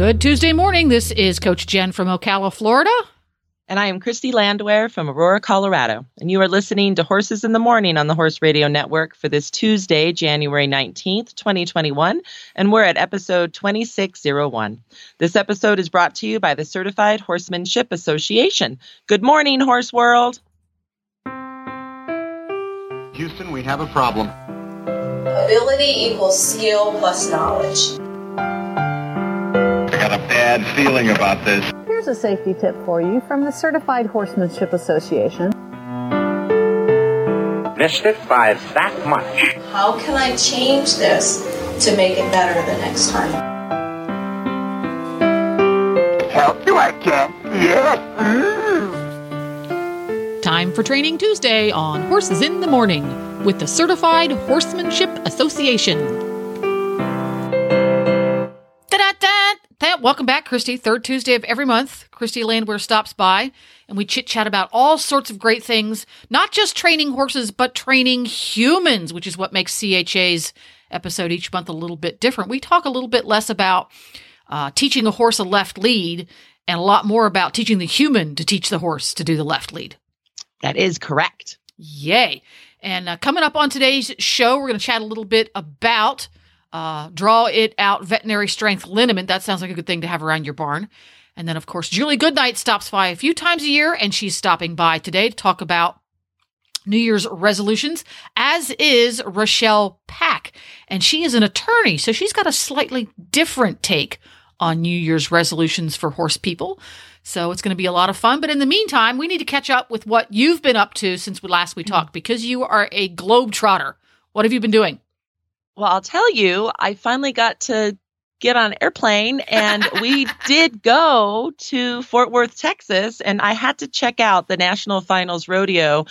Good Tuesday morning. This is Coach Jen from Ocala, Florida. And I am Christy Landwehr from Aurora, Colorado. And you are listening to Horses in the Morning on the Horse Radio Network for this Tuesday, January 19th, 2021. And we're at episode 2601. This episode is brought to you by the Certified Horsemanship Association. Good morning, Horse World. Houston, we have a problem. Ability equals skill plus knowledge. I got a bad feeling about this. Here's a safety tip for you from the Certified Horsemanship Association. Missed it by that much. How can I change this to make it better the next time? Help you, I can. Yes. Time for Training Tuesday on Horses in the Morning with the Certified Horsemanship Association. Welcome back, Christy. Third Tuesday of every month, Christy Landwehr stops by and we chit chat about all sorts of great things, not just training horses, but training humans, which is what makes CHA's episode each month a little bit different. We talk a little bit less about uh, teaching a horse a left lead and a lot more about teaching the human to teach the horse to do the left lead. That is correct. Yay. And uh, coming up on today's show, we're going to chat a little bit about uh, draw it out veterinary strength liniment. That sounds like a good thing to have around your barn. And then, of course, Julie Goodnight stops by a few times a year, and she's stopping by today to talk about New Year's resolutions, as is Rashel Pack. And she is an attorney, so she's got a slightly different take on New Year's resolutions for horse people. So it's going to be a lot of fun. But in the meantime, we need to catch up with what you've been up to since we last we talked because you are a globe trotter. What have you been doing? Well, I'll tell you, I finally got to get on an airplane and we did go to Fort Worth, Texas, and I had to check out the National Finals Rodeo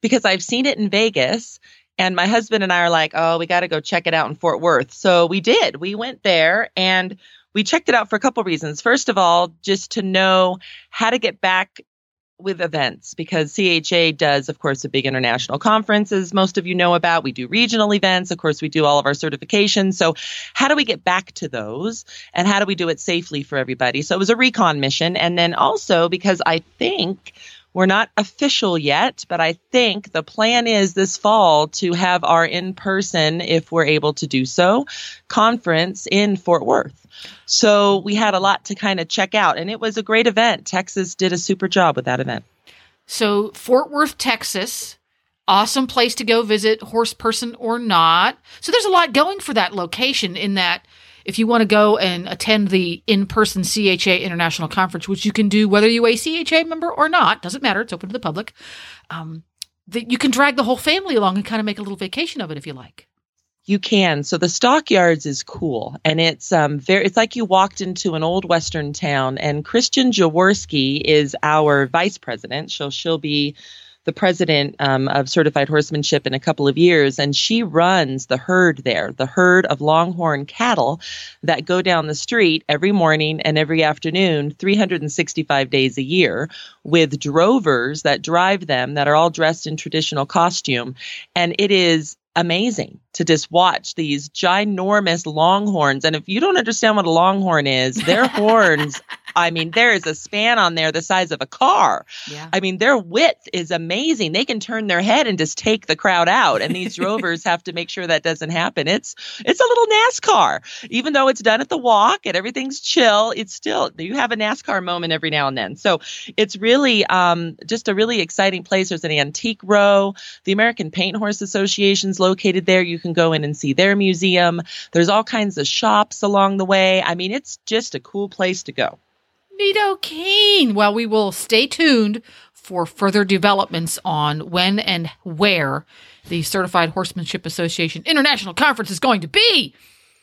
because I've seen it in Vegas. And my husband and I are like, oh, we got to go check it out in Fort Worth. So we did. We went there and we checked it out for a couple reasons. First of all, just to know how to get back with events because CHA does, of course, a big international conference, as most of you know about. We do regional events. Of course, we do all of our certifications. So, how do we get back to those and how do we do it safely for everybody? So, it was a recon mission. And then also because I think we're not official yet, but I think the plan is this fall to have our in person, if we're able to do so, conference in Fort Worth. So we had a lot to kind of check out, and it was a great event. Texas did a super job with that event. So, Fort Worth, Texas, awesome place to go visit, horse person or not. So, there's a lot going for that location in that if you want to go and attend the in-person CHA International Conference, which you can do whether you're a CHA member or not, doesn't matter. It's open to the public. Um, that you can drag the whole family along and kind of make a little vacation of it if you like. You can. So the Stockyards is cool, and it's um very. It's like you walked into an old western town. And Christian Jaworski is our vice president. So she'll be the president um, of certified horsemanship in a couple of years, and she runs the herd there, the herd of longhorn cattle that go down the street every morning and every afternoon, 365 days a year, with drovers that drive them that are all dressed in traditional costume. And it is amazing to just watch these ginormous longhorns. And if you don't understand what a longhorn is, their horns, I mean, there is a span on there the size of a car. Yeah. I mean, their width is amazing. They can turn their head and just take the crowd out. And these drovers have to make sure that doesn't happen. It's it's a little NASCAR. Even though it's done at the walk and everything's chill, it's still you have a NASCAR moment every now and then. So it's really um, just a really exciting place. There's an antique row. The American Paint Horse Association's located there. You can go in and see their museum. There's all kinds of shops along the way. I mean, it's just a cool place to go. Keen. Well, we will stay tuned for further developments on when and where the Certified Horsemanship Association International Conference is going to be.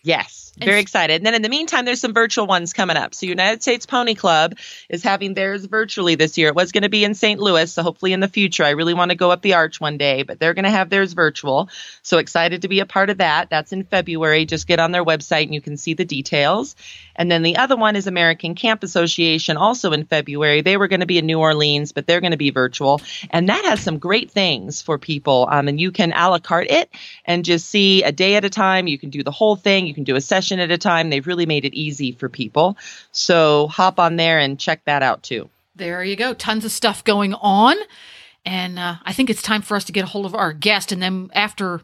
Yes. Very excited. And then in the meantime, there's some virtual ones coming up. So United States Pony Club is having theirs virtually this year. It was going to be in St. Louis, so hopefully in the future, I really want to go up the arch one day, but they're going to have theirs virtual. So excited to be a part of that. That's in February. Just get on their website and you can see the details. And then the other one is American Camp Association, also in February. They were going to be in New Orleans, but they're going to be virtual. And that has some great things for people. Um, and you can a la carte it and just see a day at a time. You can do the whole thing. You can do a session at a time. They've really made it easy for people. So hop on there and check that out too. There you go. Tons of stuff going on. And uh, I think it's time for us to get a hold of our guest. And then after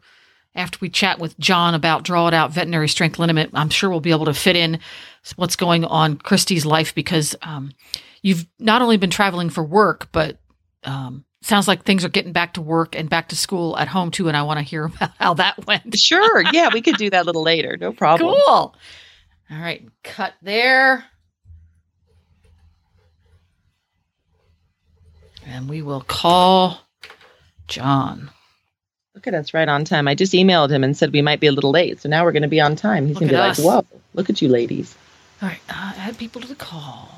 after we chat with John about Draw It Out Veterinary Strength Liniment, I'm sure we'll be able to fit in what's going on Christy's life because um, you've not only been traveling for work, but um, sounds like things are getting back to work and back to school at home too. And I want to hear about how that went. Sure. Yeah, we could do that a little later. No problem. Cool. All right. Cut there. And we will call John. Look at us right on time. I just emailed him and said we might be a little late. So now we're going to be on time. He's going to be like, whoa, look at you ladies. All right. Uh, add people to the call.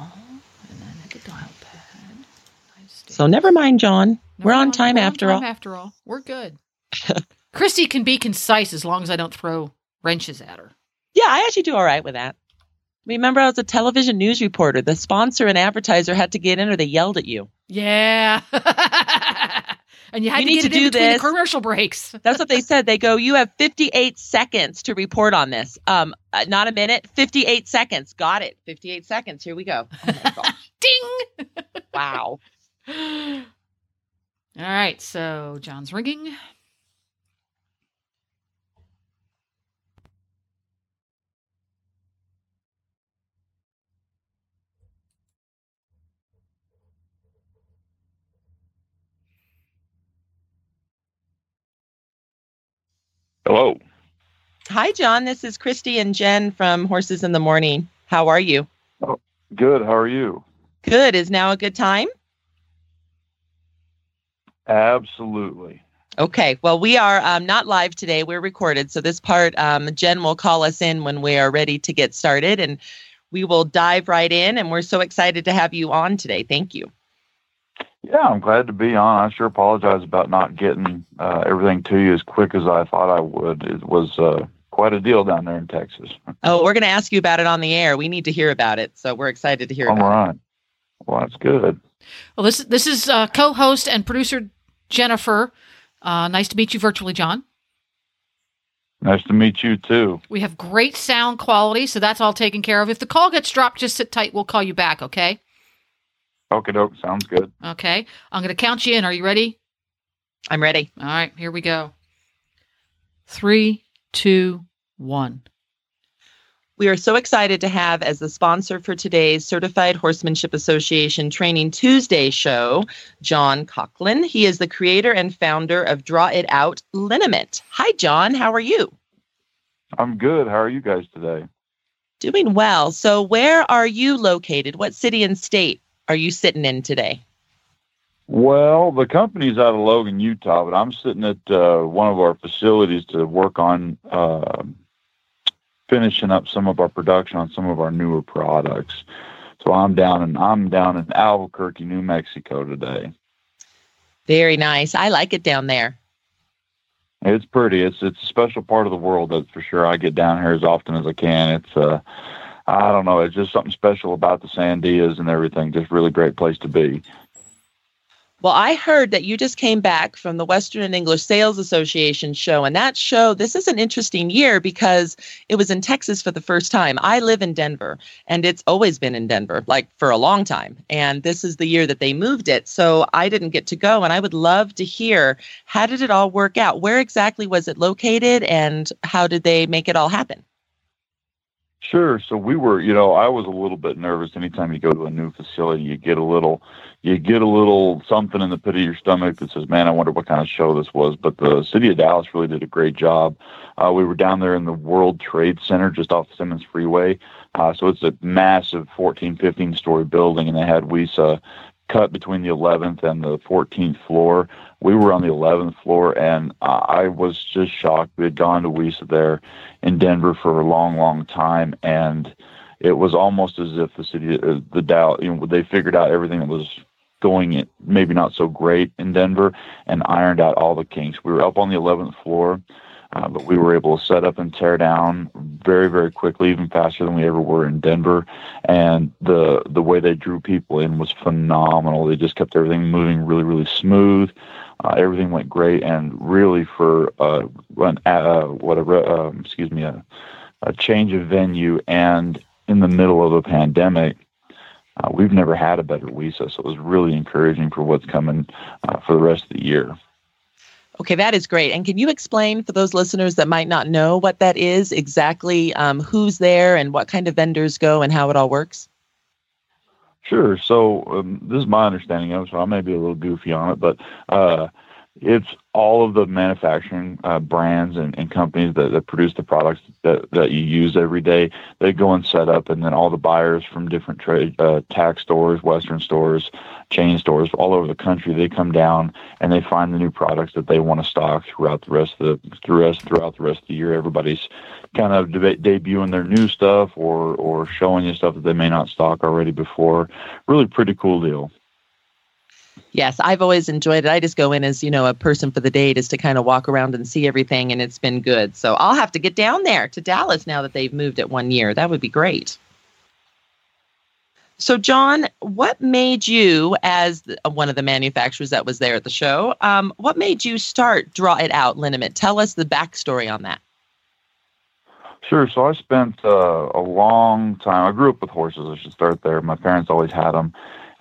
And then hit the dial pad. So never mind, John. No, we're on time we're after time all. After all, we're good. Christy can be concise as long as I don't throw wrenches at her. Yeah, I actually do all right with that. Remember, I was a television news reporter. The sponsor and advertiser had to get in or they yelled at you. Yeah. and you had You to need get to do this. commercial breaks. That's what they said. They go, You have 58 seconds to report on this. Um, uh, Not a minute, 58 seconds. Got it. 58 seconds. Here we go. Oh. Ding. wow. All right. So John's ringing. Hello. Hi, John. This is Christy and Jen from Horses in the Morning. How are you? Oh, good. How are you? Good. Is now a good time? Absolutely. Okay. Well, we are um, not live today. We're recorded. So this part, um, Jen will call us in when we are ready to get started and we will dive right in. And we're so excited to have you on today. Thank you. Yeah, I'm glad to be on. I sure apologize about not getting uh, everything to you as quick as I thought I would. It was uh, quite a deal down there in Texas. Oh, we're going to ask you about it on the air. We need to hear about it. So we're excited to hear All about right. Well, that's good. Well, this this is uh, co-host and producer Jennifer. Uh, nice to meet you virtually, John. Nice to meet you too. We have great sound quality, so that's all taken care of. If the call gets dropped, just sit tight. We'll call you back. Okay. Okay, doke. Sounds good. Okay. I'm going to count you in. Are you ready? I'm ready. All right. Here we go. Three, two, one. We are so excited to have as the sponsor for today's Certified Horsemanship Association Training Tuesday show, John Conklin. He is the creator and founder of Draw It Out Liniment. Hi, John. How are you? I'm good. How are you guys today? Doing well. So, where are you located? What city and state are you sitting in today? Well, the company's out of Logan, Utah, but I'm sitting at uh, one of our facilities to work on uh, finishing up some of our production on some of our newer products. So I'm down in I'm down in Albuquerque, New Mexico today. Very nice. I like it down there. It's pretty. It's it's a special part of the world, that's for sure. I get down here as often as I can. It's uh, I don't know. It's just something special about the Sandias and everything. Just really great place to be. Well, I heard that you just came back from the Western and English Sales Association show, and that show, this is an interesting year because it was in Texas for the first time. I live in Denver, and it's always been in Denver, like for a long time. And this is the year that they moved it. So I didn't get to go, and I would love to hear how did it all work out? Where exactly was it located, and how did they make it all happen? Sure. So we were, you know, I was a little bit nervous. Anytime you go to a new facility, you get a little, you get a little something in the pit of your stomach that says, "Man, I wonder what kind of show this was." But the city of Dallas really did a great job. Uh, we were down there in the World Trade Center, just off Stemmons Freeway. Uh, so it's a massive 14, 15 story building, and they had WESA cut between the 11th and the 14th floor. We were on the 11th floor, and I was just shocked. We had gone to WESA there in Denver for a long, long time, and it was almost as if the city, uh, the Dow, you know, they figured out everything that was going it maybe not so great in Denver and ironed out all the kinks. We were up on the 11th floor, uh, but we were able to set up and tear down very, very quickly, even faster than we ever were in Denver. And the the way they drew people in was phenomenal. They just kept everything moving really, really smooth. Uh, everything went great, and really for uh, an uh, uh, excuse me, a, a change of venue and in the middle of a pandemic, uh, we've never had a better WESA, so it was really encouraging for what's coming uh, for the rest of the year. Okay, that is great. And can you explain for those listeners that might not know what that is exactly, um, who's there and what kind of vendors go and how it all works? Sure. So um, this is my understanding of it, so I may be a little goofy on it, but uh, it's all of the manufacturing uh, brands and, and companies that, that produce the products that, that you use every day. They go and set up, and then all the buyers from different trade uh, tax stores, Western stores, chain stores all over the country, they come down and they find the new products that they want to stock throughout the rest of the throughout throughout the rest of the year. Everybody's kind of deb- debuting their new stuff or or showing you stuff that they may not stock already before. Really pretty cool deal. Yes, I've always enjoyed it. I just go in as, you know, a person for the day just to kind of walk around and see everything, and it's been good. So I'll have to get down there to Dallas now that they've moved it one year. That would be great. So, John, what made you, as one of the manufacturers that was there at the show, um, what made you start Draw It Out Liniment? Tell us the backstory on that. Sure. So I spent uh, a long time. I grew up with horses. I should start there. My parents always had them,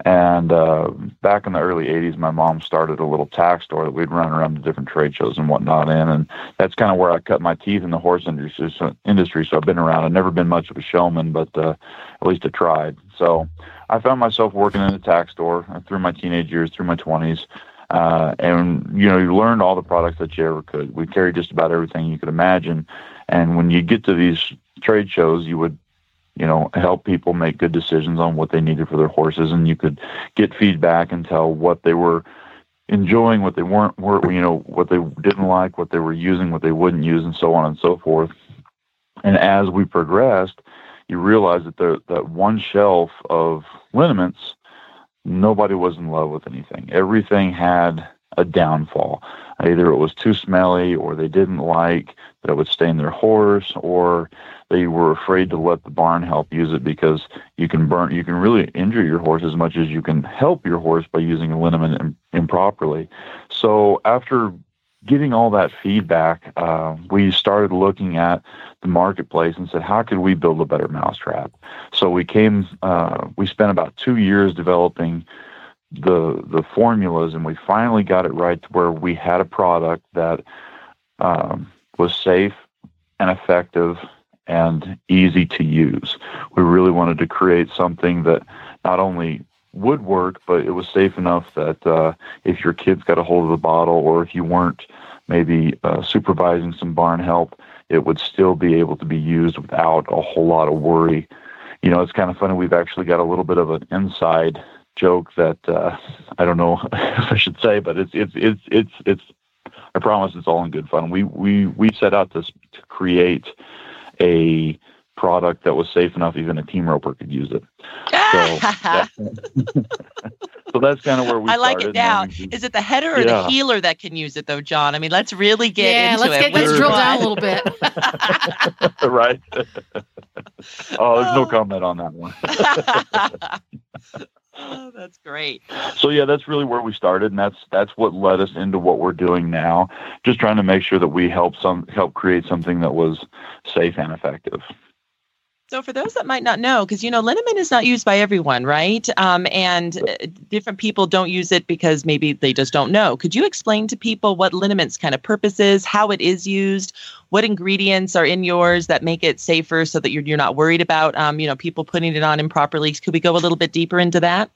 and uh, back in the early 80s, my mom started a little tack store that we'd run around to different trade shows and whatnot in. And that's kind of where I cut my teeth in the horse industry. So, industry, so I've been around. I've never been much of a showman, but uh, at least I tried. So I found myself working in a tack store through my teenage years, through my 20s. Uh, and, you know, you learned all the products that you ever could. We carried just about everything you could imagine. And when you get to these trade shows, you would you know, help people make good decisions on what they needed for their horses, and you could get feedback and tell what they were enjoying, what they weren't, were, you know, what they didn't like, what they were using, what they wouldn't use, and so on and so forth. And as we progressed, you realize that the that one shelf of liniments, nobody was in love with anything. Everything had a downfall. Either it was too smelly, or they didn't like that would stain their horse, or they were afraid to let the barn help use it because you can burn, you can really injure your horse as much as you can help your horse by using a liniment improperly. So after getting all that feedback, uh, we started looking at the marketplace and said, how could we build a better mousetrap? So we came, uh, we spent about two years developing the the formulas, and we finally got it right to where we had a product that um, was safe and effective and easy to use. We really wanted to create something that not only would work, but it was safe enough that uh, if your kids got a hold of the bottle or if you weren't maybe uh, supervising some barn help, it would still be able to be used without a whole lot of worry. You know, it's kind of funny. We've actually got a little bit of an inside joke that uh, I don't know if I should say, but it's it's it's it's it's. I promise it's all in good fun. We we we set out to to create a product that was safe enough even a team roper could use it. So, so that's kind of where we. I like started. it now. Is it the header or Yeah. the healer that can use it though, John? I mean, let's really get yeah, into let's it. get let's drill down a little bit. right. oh, there's no oh. comment on that one. Oh, that's great. So yeah, that's really where we started, and that's that's what led us into what we're doing now. Just trying to make sure that we help some help create something that was safe and effective. So, for those that might not know, because you know, liniment is not used by everyone, right? Um, and uh, different people don't use it because maybe they just don't know. Could you explain to people what liniment's kind of purpose is, how it is used, what ingredients are in yours that make it safer, so that you're you're not worried about, um, you know, people putting it on improperly? Could we go a little bit deeper into that?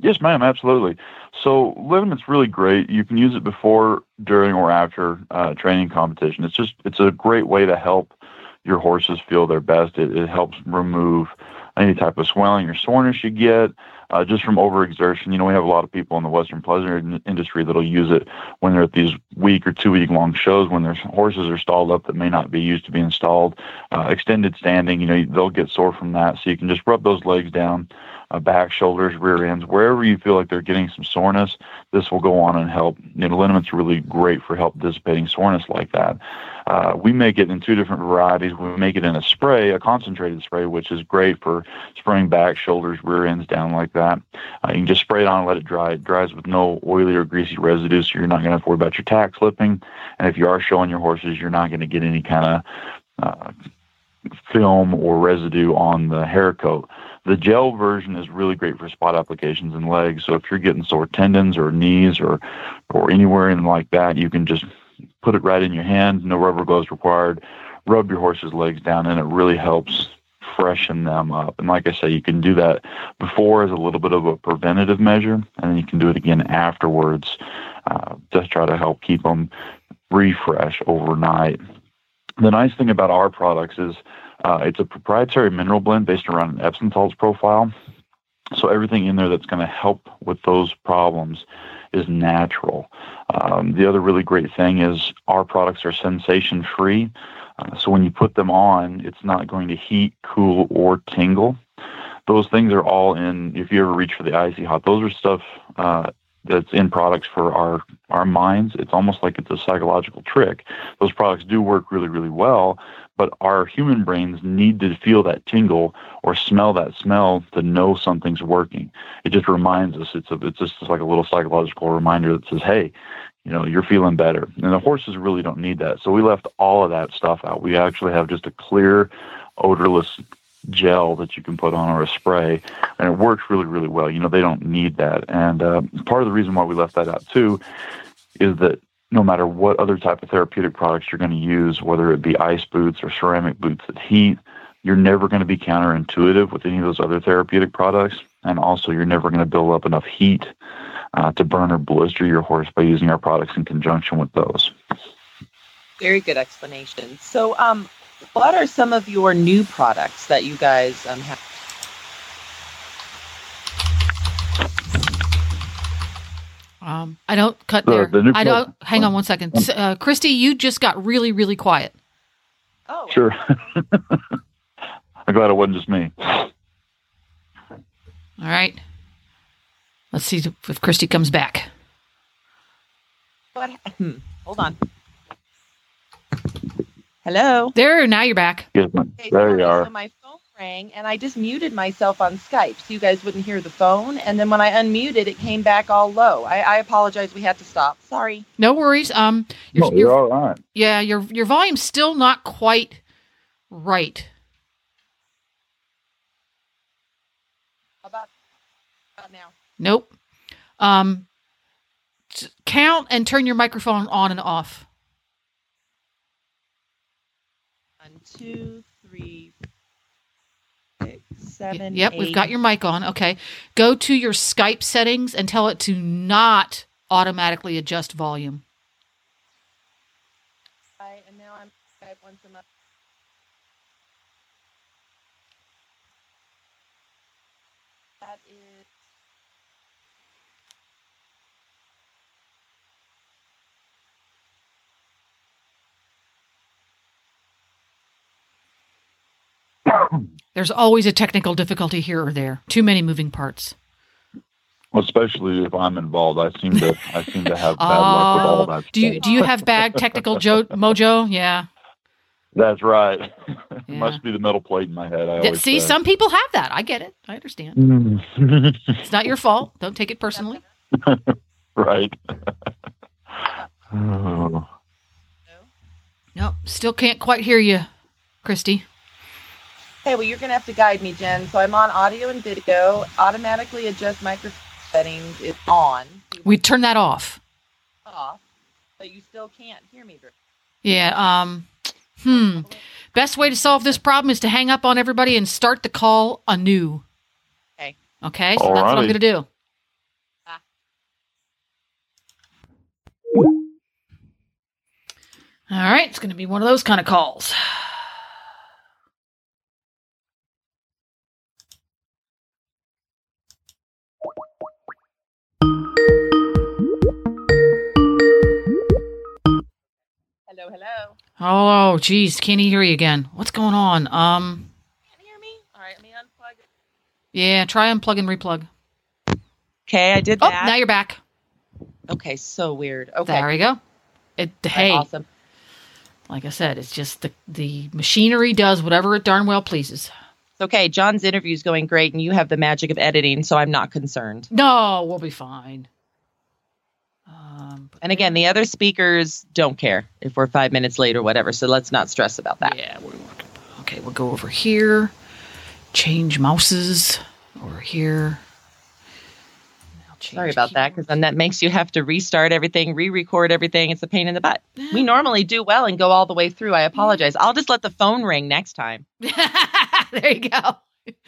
Yes, ma'am, absolutely. So liniment's really great. You can use it before, during, or after uh, training competition. It's just it's a great way to help your horses feel their best. It, it helps remove any type of swelling or soreness you get. uh, just from overexertion. You know, we have a lot of people in the Western pleasure in- industry that'll use it when they're at these week or two week long shows when their horses are stalled up that may not be used to be installed. Uh, extended standing, you know, they'll get sore from that. So you can just rub those legs down, uh, back, shoulders, rear ends, wherever you feel like they're getting some soreness. This will go on and help. You know, really great for help dissipating soreness like that. Uh, we make it in two different varieties. We make it in a spray, a concentrated spray, which is great for spraying back, shoulders, rear ends down like that. Uh, you can just spray it on and let it dry. It dries with no oily or greasy residue, so you're not going to have to worry about your tack slipping. And if you are showing your horses, you're not going to get any kind of uh, film or residue on the hair coat. The gel version is really great for spot applications and legs. So if you're getting sore tendons or knees or or anywhere in like that, you can just put it right in your hand, no rubber gloves required. Rub your horse's legs down, and it really helps freshen them up. And like I say, you can do that before as a little bit of a preventative measure, and then you can do it again afterwards uh, to try to help keep them refresh overnight. The nice thing about our products is uh, it's a proprietary mineral blend based around an Epsom salts profile. So everything in there that's going to help with those problems is natural. Um, the other really great thing is our products are sensation free. Uh, so when you put them on, it's not going to heat, cool, or tingle. Those things are all in. If you ever reach for the icy hot, those are stuff uh, that's in products for our our minds. It's almost like it's a psychological trick. Those products do work really, really well, but our human brains need to feel that tingle or smell that smell to know something's working. It just reminds us. It's a, it's just like a little psychological reminder that says, "Hey, you know, you're feeling better." And the horses really don't need that. So we left all of that stuff out. We actually have just a clear, odorless gel that you can put on or a spray, and it works really, really well. You know, they don't need that. And uh, part of the reason why we left that out too is that no matter what other type of therapeutic products you're going to use, whether it be ice boots or ceramic boots that heat, you're never going to be counterintuitive with any of those other therapeutic products. And also, you're never going to build up enough heat uh, to burn or blister your horse by using our products in conjunction with those. Very good explanation. So, um, what are some of your new products that you guys um, have? Um, I don't cut The- there. the new I don't. pro- Hang on one second, uh, Christy. You just got really, really quiet. Oh, Sure. I'm glad it wasn't just me. All right. Let's see if Christy comes back. what? Hmm. Hold on. Hello. There. Now you're back. Yes, ma'am. Okay, There sorry, you are. So my phone rang, and I just muted myself on Skype, so you guys wouldn't hear the phone. And then when I unmuted, it came back all low. I, I apologize. We had to stop. Sorry. No worries. Um, your, No, your- you're all right. yeah, your your volume's still not quite right. About, about now? Nope. Um, t- count and turn your microphone on and off. One, two, three, six, Y- seven. Yep, we've got your mic on. Okay. Go to your Skype settings and tell it to not automatically adjust volume. Hi, and now I'm Skype once a month. That is. There's always a technical difficulty here or there. Too many moving parts. Well, especially if I'm involved, I seem to I seem to have bad luck with all Oh, that. do you do you have bad technical jo- mojo? Yeah. That's right. it must be the metal plate in my head. I Yeah, always See, say. some people have that. I get it. I understand. Mm. It's not your fault. Don't take it personally. right. Oh. No, still can't quite hear you, Christy. Okay, well, you're going to have to guide me, Jen. So I'm on audio and video. Automatically adjust microphone settings is on. We turn that off. Off, but you still can't hear me. Yeah. Um. Hmm. Best way to solve this problem is to hang up on everybody and start the call anew. Okay. Okay. So that's what I'm Alrighty. going to do. Ah. All right. It's going to be one of those kind of calls. Hello, hello. Oh, geez, can't he hear you again? What's going on? Um, Can you hear me? All right, let me unplug yeah, try unplug and replug. Okay, I did Oh, that. now you're back. okay, so weird. Okay. There we go. It, hey, Awesome. like I said, it's just the the machinery does whatever it darn well pleases. Okay. John's interview is going great, and you have the magic of editing, so I'm not concerned. No, we'll be fine. Um, And again, the other speakers don't care if we're five minutes late or whatever, so let's not stress about that. yeah, we're working. Okay, we'll go over here. Change mouses over here. Sorry about that, because then that makes you have to restart everything, re-record everything. It's a pain in the butt. We normally do well and go all the way through. I apologize. I'll just let the phone ring next time. there you go. I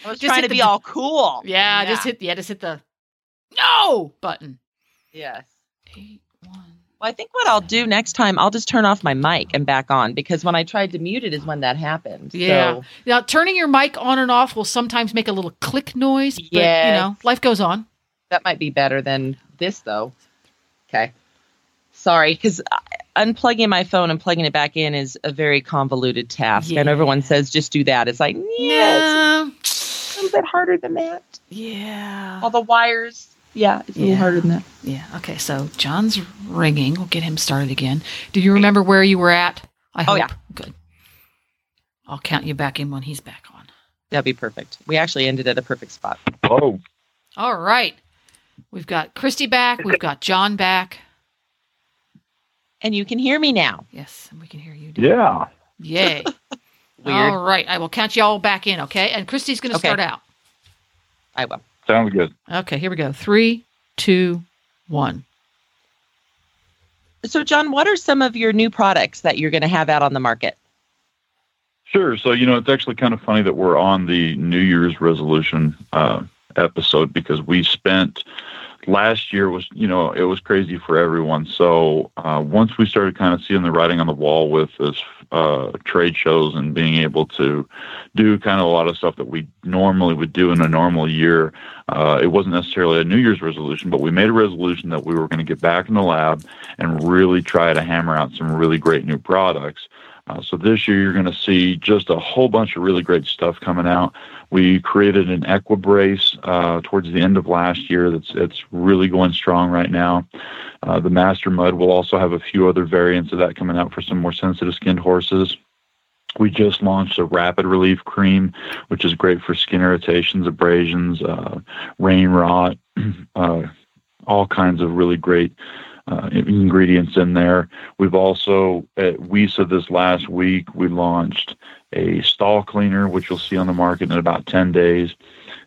was Just trying to the- be all cool. Yeah, just hit yeah, just hit the no button. Yes. Eight one. Well, I think what I'll do next time, I'll just turn off my mic and back on because when I tried to mute it is when that happened. Yeah. So, Now turning your mic on and off will sometimes make a little click noise, but you know, life goes on. that might be better than this, though. Okay. Sorry, because unplugging my phone and plugging it back in is a very convoluted task. Yeah. And everyone says just do that. It's like, yeah, Yeah. it's a little bit harder than that. Yeah. All the wires. Yeah, it's a little Yeah. harder than that. Yeah. Okay. So John's ringing. We'll get him started again. Do you remember where you were at? I Oh, hope. yeah. Good. I'll count you back in when he's back on. That'd be perfect. We actually ended at a perfect spot. Oh, All right. We've got Christy back. We've got John back. And you can hear me now. Yes, and we can hear you. yeah. Yay. Weird. All right. I will count you all back in. Okay. And Christy's going to Okay. start out. I will. Sounds good. Okay. Here we go. Three, two, one. So, John, what are some of your new products that you're going to have out on the market? Sure. So, you know, it's actually kind of funny that we're on the New Year's resolution uh, episode because we spent last year was, you know, it was crazy for everyone. So, uh, once we started kind of seeing the writing on the wall with this uh, trade shows and being able to do kind of a lot of stuff that we normally would do in a normal year, uh, it wasn't necessarily a New Year's resolution, but we made a resolution that we were going to get back in the lab and really try to hammer out some really great new products. Uh, so this year you're going to see just a whole bunch of really great stuff coming out. We created an Equibrace uh, towards the end of last year. That's it's really going strong right now. Uh, the Master Mud will also have a few other variants of that coming out for some more sensitive skinned horses. We just launched a rapid relief cream, which is great for skin irritations, abrasions, uh, rain rot, uh, all kinds of really great uh, ingredients in there. We've also at WESA this last week we launched a stall cleaner, which you'll see on the market in about 10 days.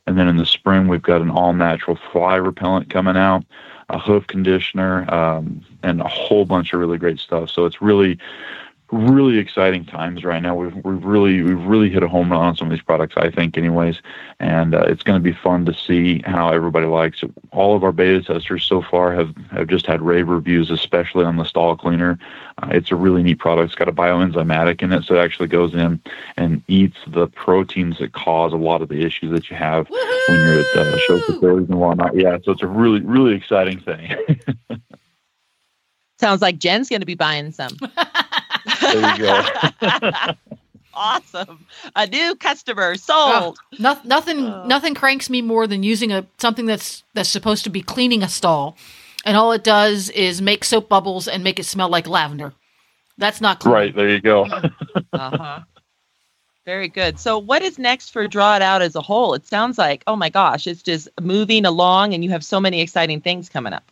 And then in the spring we've got an all natural fly repellent coming out, a hoof conditioner, um, and a whole bunch of really great stuff. So it's really really exciting times right now. We've we've really we've really hit a home run on some of these products, I think, anyways. And uh, it's going to be fun to see how everybody likes it. All of our beta testers so far have have just had rave reviews, especially on the stall cleaner. Uh, it's a really neat product. It's got a bioenzymatic in it, so it actually goes in and eats the proteins that cause a lot of the issues that you have when you're at uh, show facilities and whatnot. Yeah, so it's a really really exciting thing. Sounds like Jen's going to be buying some. there you go. awesome. A new customer sold. No, nothing Oh. nothing cranks me more than using a something that's that's supposed to be cleaning a stall, and all it does is make soap bubbles and make it smell like lavender. That's not clean. right there you go. uh-huh. Very good. So, what is next for Draw It Out as a whole? It sounds like, oh my gosh, it's just moving along and you have so many exciting things coming up.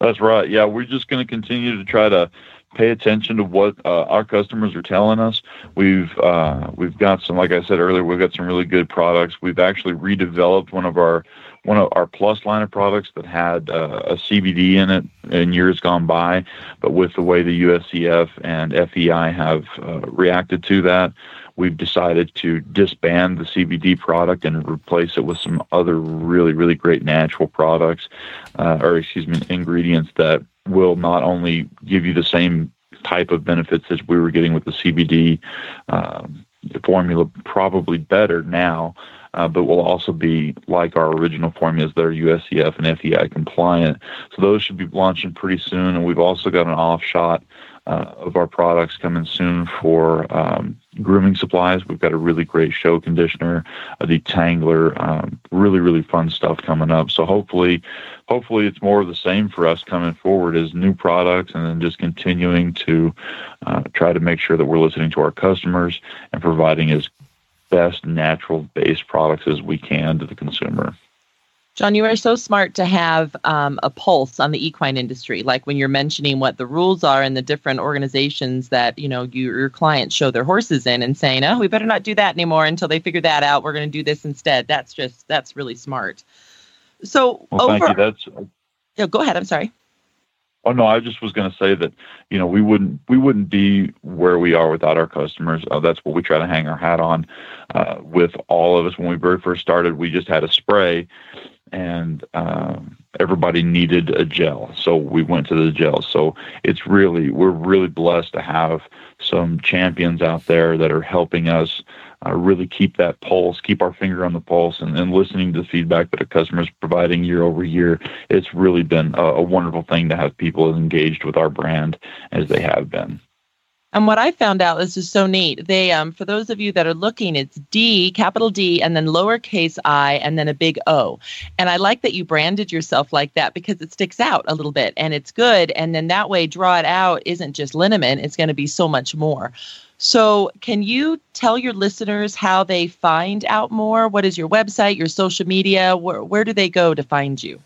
That's right. Yeah, we're just going to continue to try to pay attention to what uh, our customers are telling us. We've uh, we've got some, like I said earlier, we've got some really good products. We've actually redeveloped one of our one of our plus line of products that had uh, a CBD in it in years gone by, but with the way the USEF and FEI have uh, reacted to that, we've decided to disband the CBD product and replace it with some other really, really great natural products, uh, or excuse me, ingredients that will not only give you the same type of benefits as we were getting with the CBD um, formula, probably better now, uh, but will also be like our original formulas that are USEF and FEI compliant. So those should be launching pretty soon. And we've also got an off shot uh, of our products coming soon for um, grooming supplies. We've got a really great show conditioner, a detangler, um, really really fun stuff coming up. So hopefully, hopefully it's more of the same for us coming forward as new products, and then just continuing to uh, try to make sure that we're listening to our customers and providing as best natural based products as we can to the consumer. John, you are so smart to have um, a pulse on the equine industry. Like when you're mentioning what the rules are in the different organizations that you know you, your clients show their horses in, and saying, "Oh, we better not do that anymore until they figure that out. We're going to do this instead." That's just that's really smart. So, well, over, thank you. That's. Yeah, go ahead. I'm sorry. Oh no, I just was going to say that you know we wouldn't we wouldn't be where we are without our customers. Uh, that's what we try to hang our hat on. Uh, with all of us, when we very first started, we just had a spray, and um, everybody needed a gel, so we went to the gel. So it's really we're really blessed to have some champions out there that are helping us uh, really keep that pulse, keep our finger on the pulse, and, and listening to the feedback that our customers providing year over year. It's really been a, a wonderful thing to have people as engaged with our brand as they have been. And what I found out, this is so neat. They, um, for those of you that are looking, it's D, capital D, and then lowercase i, and then a big O. And I like that you branded yourself like that because it sticks out a little bit and it's good. And then that way, draw it out isn't just liniment, it's going to be so much more. So, can you tell your listeners how they find out more? What is your website, your social media? Where, where do they go to find you?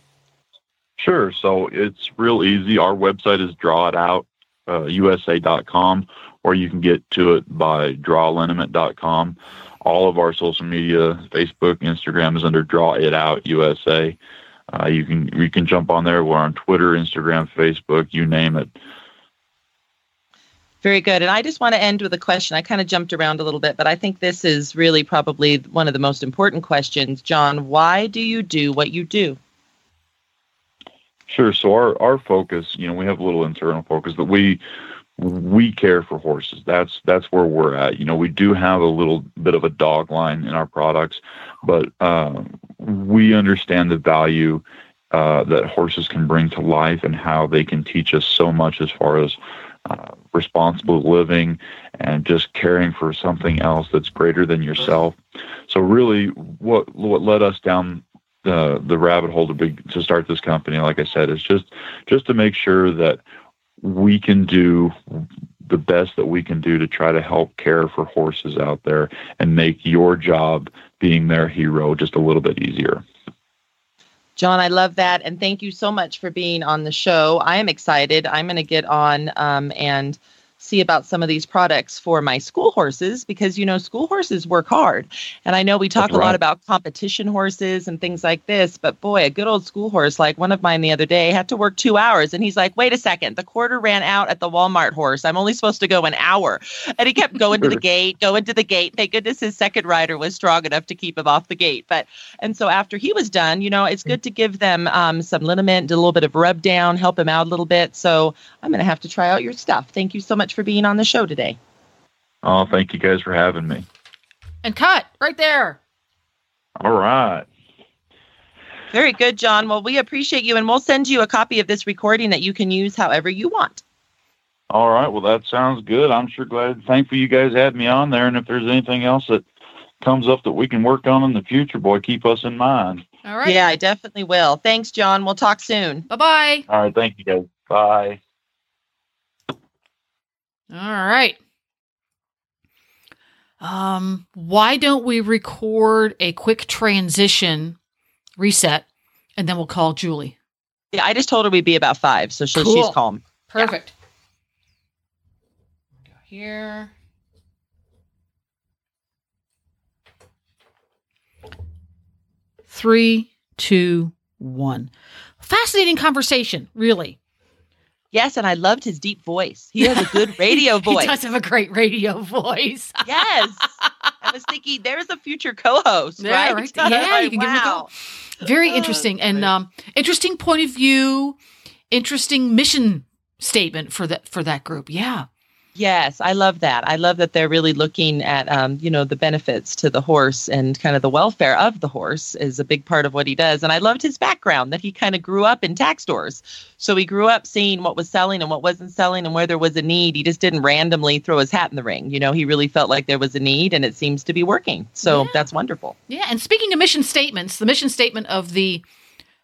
Sure. So, it's real easy. Our website is drawitout uh, usa.com, or you can get to it by drawliniment.com. All of our social media, Facebook, Instagram is under Draw It Out USA. Uh, you can you can jump on there. We're on Twitter, Instagram, Facebook, you name it. Very good. And I just want to end with a question. I kind of jumped around a little bit, but I think this is really probably one of the most important questions. John, why do you do what you do? Sure. So our, our focus, you know, we have a little internal focus that we we care for horses. That's that's where we're at. You know, we do have a little bit of a dog line in our products, but uh, we understand the value uh, that horses can bring to life and how they can teach us so much as far as uh, responsible living and just caring for something else that's greater than yourself. So really, what what led us down the the rabbit hole to be to start this company, like I said, is just just to make sure that we can do the best that we can do to try to help care for horses out there and make your job being their hero just a little bit easier. John, I love that. And thank you so much for being on the show. I am excited. I'm going to get on um, and see about some of these products for my school horses because you know school horses work hard. And i know we talk That's a right. lot about competition horses and things like this but boy a good old school horse like one of mine the other day had to work two hours. And he's like wait a second. The quarter ran out at the walmart horse. I'm only supposed to go an hour. And he kept going to the gate going to the gate. Thank goodness his second rider was strong enough to keep him off the gate. But and so after he was done you know it's good to give them um, some liniment a little bit of rub down help him out a little bit. So i'm going to have to try out your stuff. Thank you so much for being on the show today. Oh, thank you guys for having me. And cut right there. All right. Very good, John. Well, we appreciate you, and we'll send you a copy of this recording that you can use however you want. All right. Well, that sounds good. I'm sure glad, thankful you guys had me on there. And if there's anything else that comes up that we can work on in the future, boy, keep us in mind. All right. Yeah, I definitely will. Thanks, John. We'll talk soon. Bye bye. All right. Thank you, guys. Bye. All right. Um, why don't we record a quick transition reset and then we'll call Julie? Yeah, I just told her we'd be about five, so she'll, cool. she's calm. Perfect. Yeah. Go here. Three, two, one. Fascinating conversation, really. Yes, and I loved his deep voice. He has a good radio voice. he does have a great radio voice. yes. I was thinking there's a future co-host, yeah, right? right. Yeah, like, you can wow. give him a call. Very oh, interesting and um, interesting point of view, interesting mission statement for that for that group. Yeah. Yes, I love that. I love that they're really looking at, um, you know, the benefits to the horse and kind of the welfare of the horse is a big part of what he does. And I loved his background that he kind of grew up in tack stores. So he grew up seeing what was selling and what wasn't selling and where there was a need. He just didn't randomly throw his hat in the ring. You know, he really felt like there was a need and it seems to be working. So Yeah. that's wonderful. Yeah, and speaking to mission statements, the mission statement of the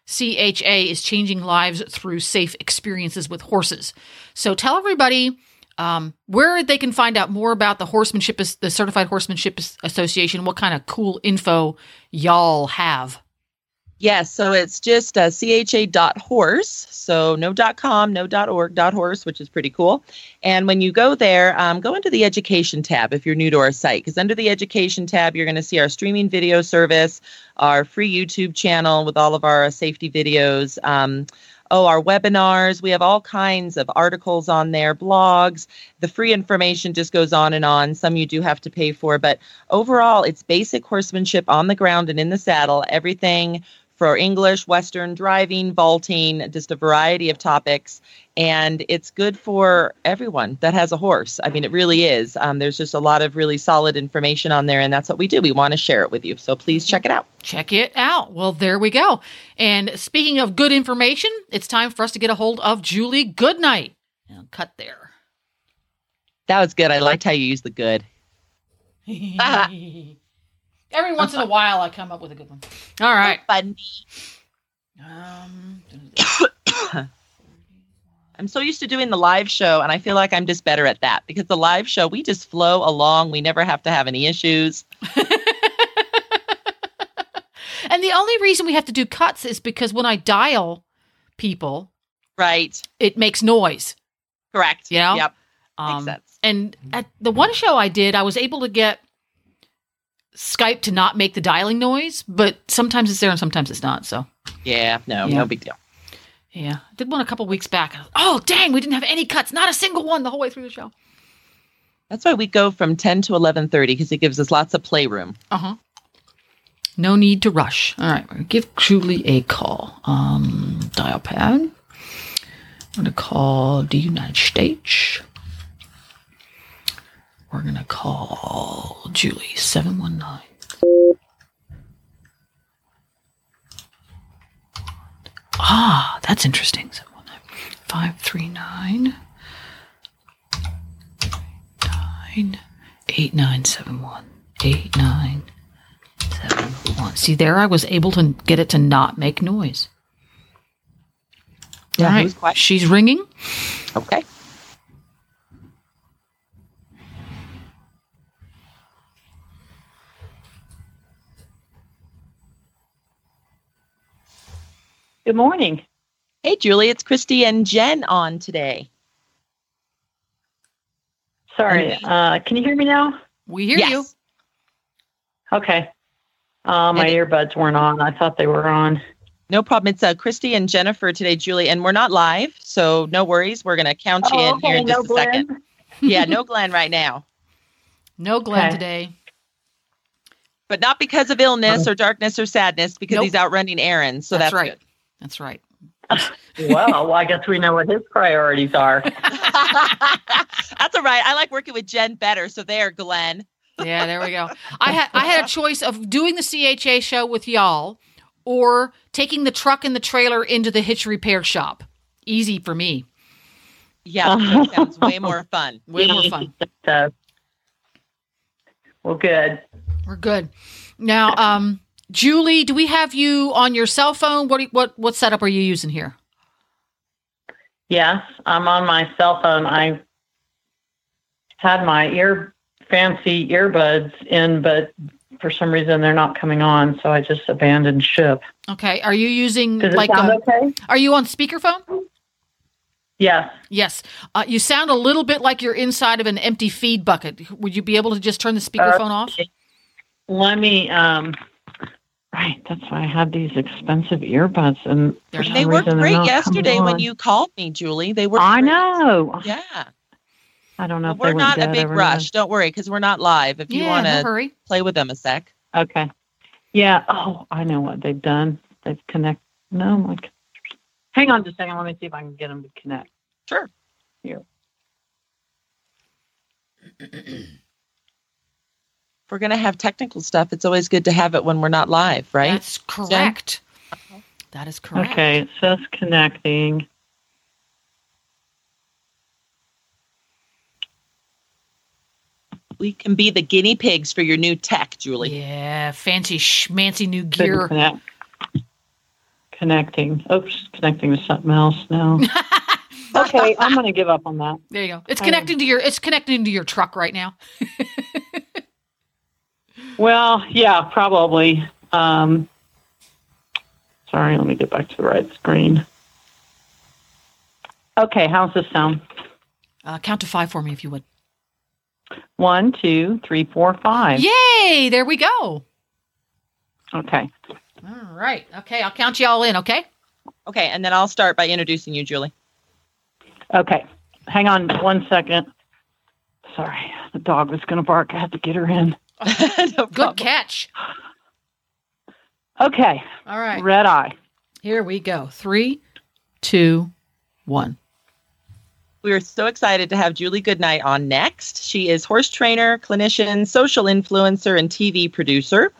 CHA is changing lives through safe experiences with horses. So tell everybody um, where they can find out more about the horsemanship, the Certified Horsemanship Association. What kind of cool info y'all have? Yes, so it's just uh, cha.horse. So no .com, no .org, .horse, which is pretty cool. And when you go there, um, go into the education tab if you're new to our site, because under the education tab, you're going to see our streaming video service, our free YouTube channel with all of our safety videos. Um, oh, our webinars. We have all kinds of articles on there, blogs. The free information just goes on and on. Some you do have to pay for, but overall, it's basic horsemanship on the ground and in the saddle. Everything for English, Western, driving, vaulting, just a variety of topics. And it's good for everyone that has a horse. I mean, it really is. Um, there's just a lot of really solid information on there, and that's what we do. We want to share it with you. So please check it out. Check it out. Well, there we go. And speaking of good information, it's time for us to get a hold of Julie Goodnight. Now, cut there. That was good. I liked how you used the good. Every once in a while, I come up with a good one. All right. Funny. Um, I'm so used to doing the live show, and I feel like I'm just better at that because the live show, we just flow along. We never have to have any issues. and the only reason we have to do cuts is because when I dial people, Right. it makes noise. Correct. You know? Yep. Um, Makes sense. And at the one show I did, I was able to get Skype to not make the dialing noise, but sometimes it's there and sometimes it's not. So Yeah. No, Yeah. no big deal. yeah, I did one a couple weeks back. Oh dang, we didn't have any cuts, not a single one the whole way through the show. That's why we go from 10 to 11:30 because it gives us lots of playroom. Uh huh. No need to rush. All right, give Julie a call. Um, dial pad. I'm gonna call the United States. We're gonna call Julie seven one nine. Ah, that's interesting. Seven one nine five three nine nine eight nine seven one eight nine seven one. See there, I was able to get it to not make noise. Yeah, All right, she's ringing. Okay. Good morning. Hey, Julie, it's Christy and Jen on today. Sorry, uh, can you hear me now? We hear yes. you. Okay. Uh, my And- earbuds weren't on. I thought they were on. No problem. It's uh, Christy and Jennifer today, Julie, and we're not live, so no worries. We're going to count you Oh, in here in okay, just no a second. Yeah, no Glenn right now, No Glenn Okay. today. but not because of illness or darkness or sadness, because Nope. he's out running errands. So that's, that's, right. good. That's right. well, well, I guess we know what his priorities are. that's all right. I like working with Jen better. So there, Glenn. Yeah, there we go. I had I had a choice of doing the CHA show with y'all or taking the truck and the trailer into the hitch repair shop. Easy for me. Yeah, that sounds way more fun. Way more fun. So, well, good. We're good. Now, um, Julie, do we have you on your cell phone? What what what setup are you using here? Yes, I'm on my cell phone. I had my ear fancy earbuds in, but for some reason they're not coming on, so I just abandoned ship. Okay. Are you using Does like a, okay? are you on speakerphone? Yes. Yes. Uh, you sound a little bit like you're inside of an empty feed bucket. Would you be able to just turn the speakerphone off? Let me. Um, right, that's why I have these expensive earbuds, and for some They worked reason they're great not yesterday when you called me, Julie. They were. I great. know. Yeah. I don't know. But if we're went not a big overnight. rush. Don't worry, because we're not live. If you yeah, want to hurry. play with them a sec. Okay. Yeah. Oh, I know what they've done. They've connect. No, my. Hang on just a second. Let me see if I can get them to connect. Sure. Here. if we're going to have technical stuff, it's always good to have it when we're not live, right? That's correct. That is correct. Okay, it says connecting. We can be the guinea pigs for your new tech, Julie. Yeah, fancy schmancy new gear. Connect. Connecting. Oh, Oops, connecting to something else now. okay, I'm going to give up on that. There you go. It's I- connecting to your it's connecting to your truck right now. Well, yeah, probably. Um, sorry, let me get back to the right screen. Okay, how's this sound? Uh, count to five for me if you would. One, two, three, four, five. Yay! There we go. Okay. All right. Okay, I'll count you all in. Okay. Okay, and then I'll start by introducing you, Julie. Okay. Hang on one second. Sorry, the dog was going to bark. I had to get her in. no Good catch. Okay. All right. Red eye. Here we go. Three, two, one. We are so excited to have Julie Goodnight on next. She is horse trainer, clinician, social influencer, and TV producer.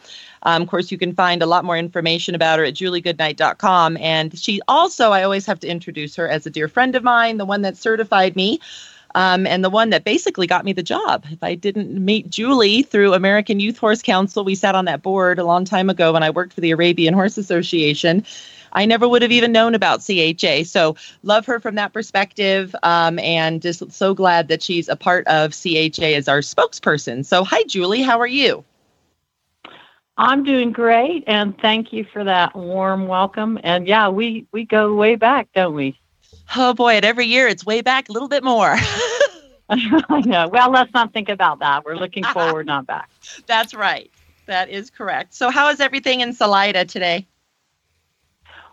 Um, of course, you can find a lot more information about her at juliegoodnight.com. And she also, I always have to introduce her as a dear friend of mine, the one that certified me, um, and the one that basically got me the job. If I didn't meet Julie through American Youth Horse Council, we sat on that board a long time ago when I worked for the Arabian Horse Association. I never would have even known about CHA. So love her from that perspective, um, and just so glad that she's a part of CHA as our spokesperson. So hi, Julie. How are you? I'm doing great, and thank you for that warm welcome. And yeah, we we go way back, don't we? Oh boy, at every year it's way back a little bit more. I know. Well, let's not think about that. We're looking forward, not back. That's right. That is correct. So how is everything in Salida today?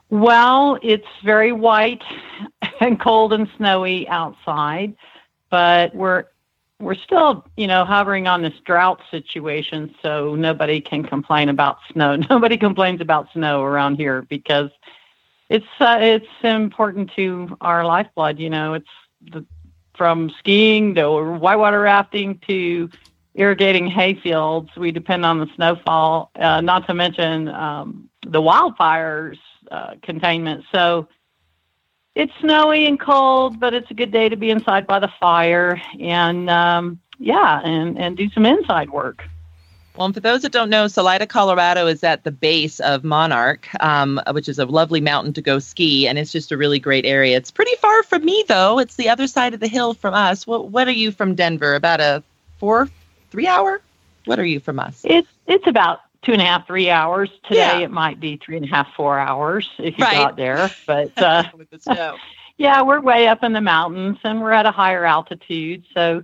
Well, it's very white and cold and snowy outside, but we're we're still, you know, hovering on this drought situation, so nobody can complain about snow. Nobody complains about snow around here because it's uh, it's important to our lifeblood. You know, it's the, from skiing to whitewater rafting to irrigating hayfields. We depend on the snowfall, uh, not to mention um, the wildfires uh, containment. So it's snowy and cold, but it's a good day to be inside by the fire and um, yeah, and and do some inside work. Well, and for those that don't know, Salida, Colorado is at the base of Monarch, um, which is a lovely mountain to go ski, and it's just a really great area. It's pretty far from me, though. It's the other side of the hill from us. What, what are you from Denver? About a four, three hour? What are you from us? It's it's about two and a half, three hours. Today Yeah. it might be three and a half, four hours if you Right. got there. But uh, With the snow. yeah, we're way up in the mountains and we're at a higher altitude. So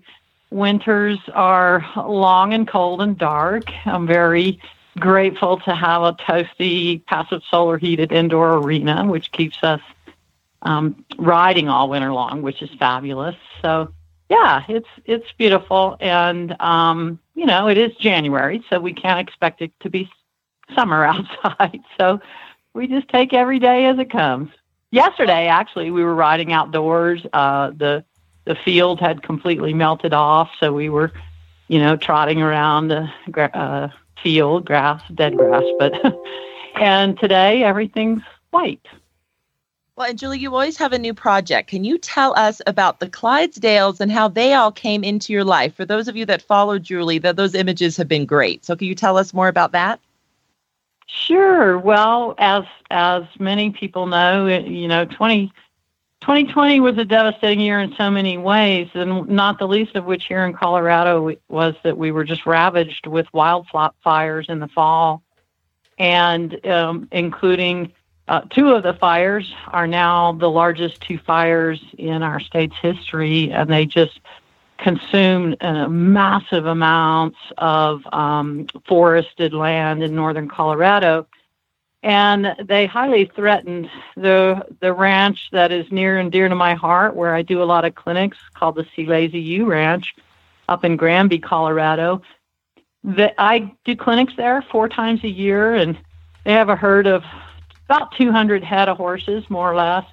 winters are long and cold and dark. I'm very grateful to have a toasty, passive solar heated indoor arena, which keeps us um, riding all winter long, which is fabulous. So yeah, it's it's beautiful, and um, you know it is January, so we can't expect it to be summer outside. So we just take every day as it comes. Yesterday, actually, we were riding outdoors. Uh, the the field had completely melted off, so we were, you know, trotting around the uh, field, grass, dead grass. But and today everything's white. Well, and Julie, you always have a new project. Can you tell us about the Clydesdales and how they all came into your life? For those of you that follow Julie, that those images have been great. So, can you tell us more about that? Sure. Well, as as many people know, you know, 20, 2020 was a devastating year in so many ways, and not the least of which here in Colorado was that we were just ravaged with wildfires in the fall, and um, including uh, two of the fires are now the largest two fires in our state's history, and they just consumed uh, massive amounts of um, forested land in northern Colorado, and they highly threatened the the ranch that is near and dear to my heart, where I do a lot of clinics, called the C Lazy U Ranch, up in Granby, Colorado. That I do clinics there four times a year, and they have a herd of about 200 head of horses, more or less,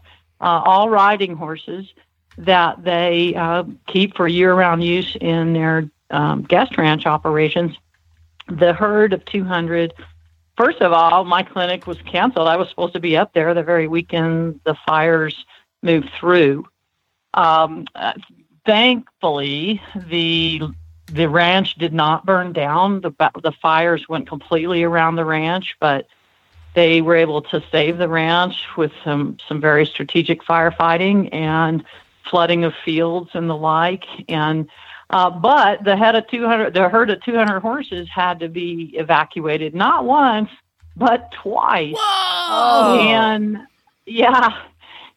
uh, all riding horses that they uh, keep for year-round use in their um, guest ranch operations. The herd of 200. First of all, my clinic was canceled. I was supposed to be up there the very weekend the fires moved through. Um, thankfully, the the ranch did not burn down. The the fires went completely around the ranch, but they were able to save the ranch with some some very strategic firefighting and flooding of fields and the like. And uh, but the head of 200, the herd of 200 horses had to be evacuated not once but twice. Whoa! And yeah,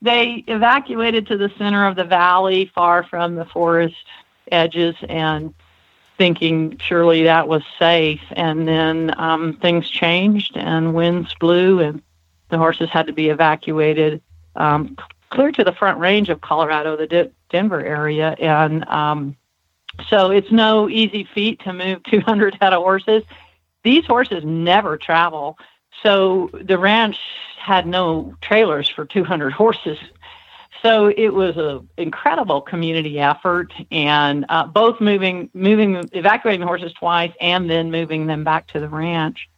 they evacuated to the center of the valley, far from the forest edges, and thinking surely that was safe. And then um, things changed, and winds blew, and the horses had to be evacuated um, clear to the front range of Colorado, the D- Denver area. And um, so it's no easy feat to move 200 head of horses. These horses never travel. So the ranch had no trailers for 200 horses. So it was an incredible community effort, and uh, both moving, moving, evacuating the horses twice, and then moving them back to the ranch.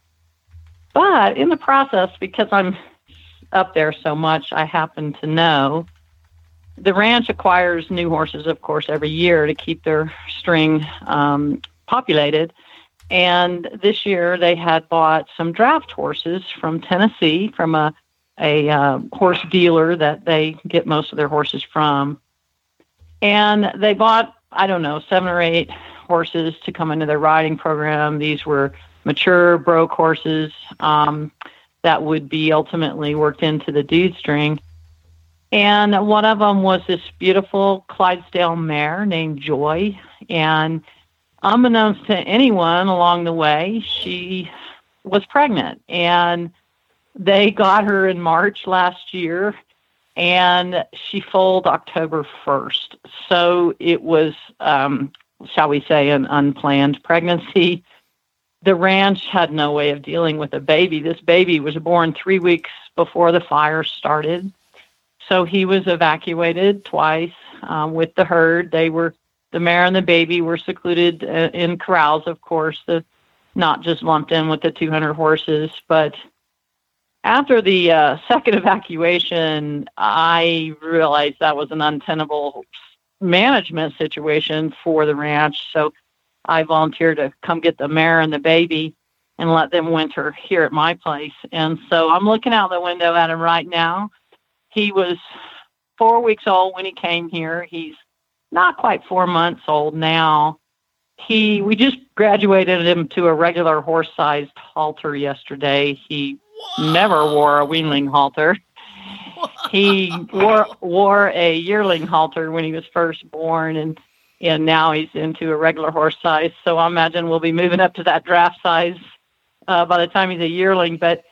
But in the process, because I'm up there so much, I happen to know the ranch acquires new horses, of course, every year to keep their string um, populated. And this year they had bought some draft horses from Tennessee from a a uh, horse dealer that they get most of their horses from. And they bought, I don't know, seven or eight horses to come into their riding program. These were mature broke horses um, that would be ultimately worked into the dude string. And one of them was this beautiful Clydesdale mare named Joy. And unbeknownst to anyone along the way, she was pregnant. And they got her in March last year, and she foaled October 1st. So it was, um, shall we say, an unplanned pregnancy. The ranch had no way of dealing with a baby. This baby was born three weeks before the fire started. So he was evacuated twice um, with the herd. They were the mare and the baby were secluded uh, in corrals, of course, the not just lumped in with the 200 horses, but after the uh, second evacuation, I realized that was an untenable management situation for the ranch. So I volunteered to come get the mare and the baby and let them winter here at my place. And so I'm looking out the window at him right now. He was four weeks old when he came here. He's not quite four months old now. He we just graduated him to a regular horse sized halter yesterday. He never wore a weanling halter. He wore wore a yearling halter when he was first born, and and now he's into a regular horse size. So I imagine we'll be moving up to that draft size uh, by the time he's a yearling. But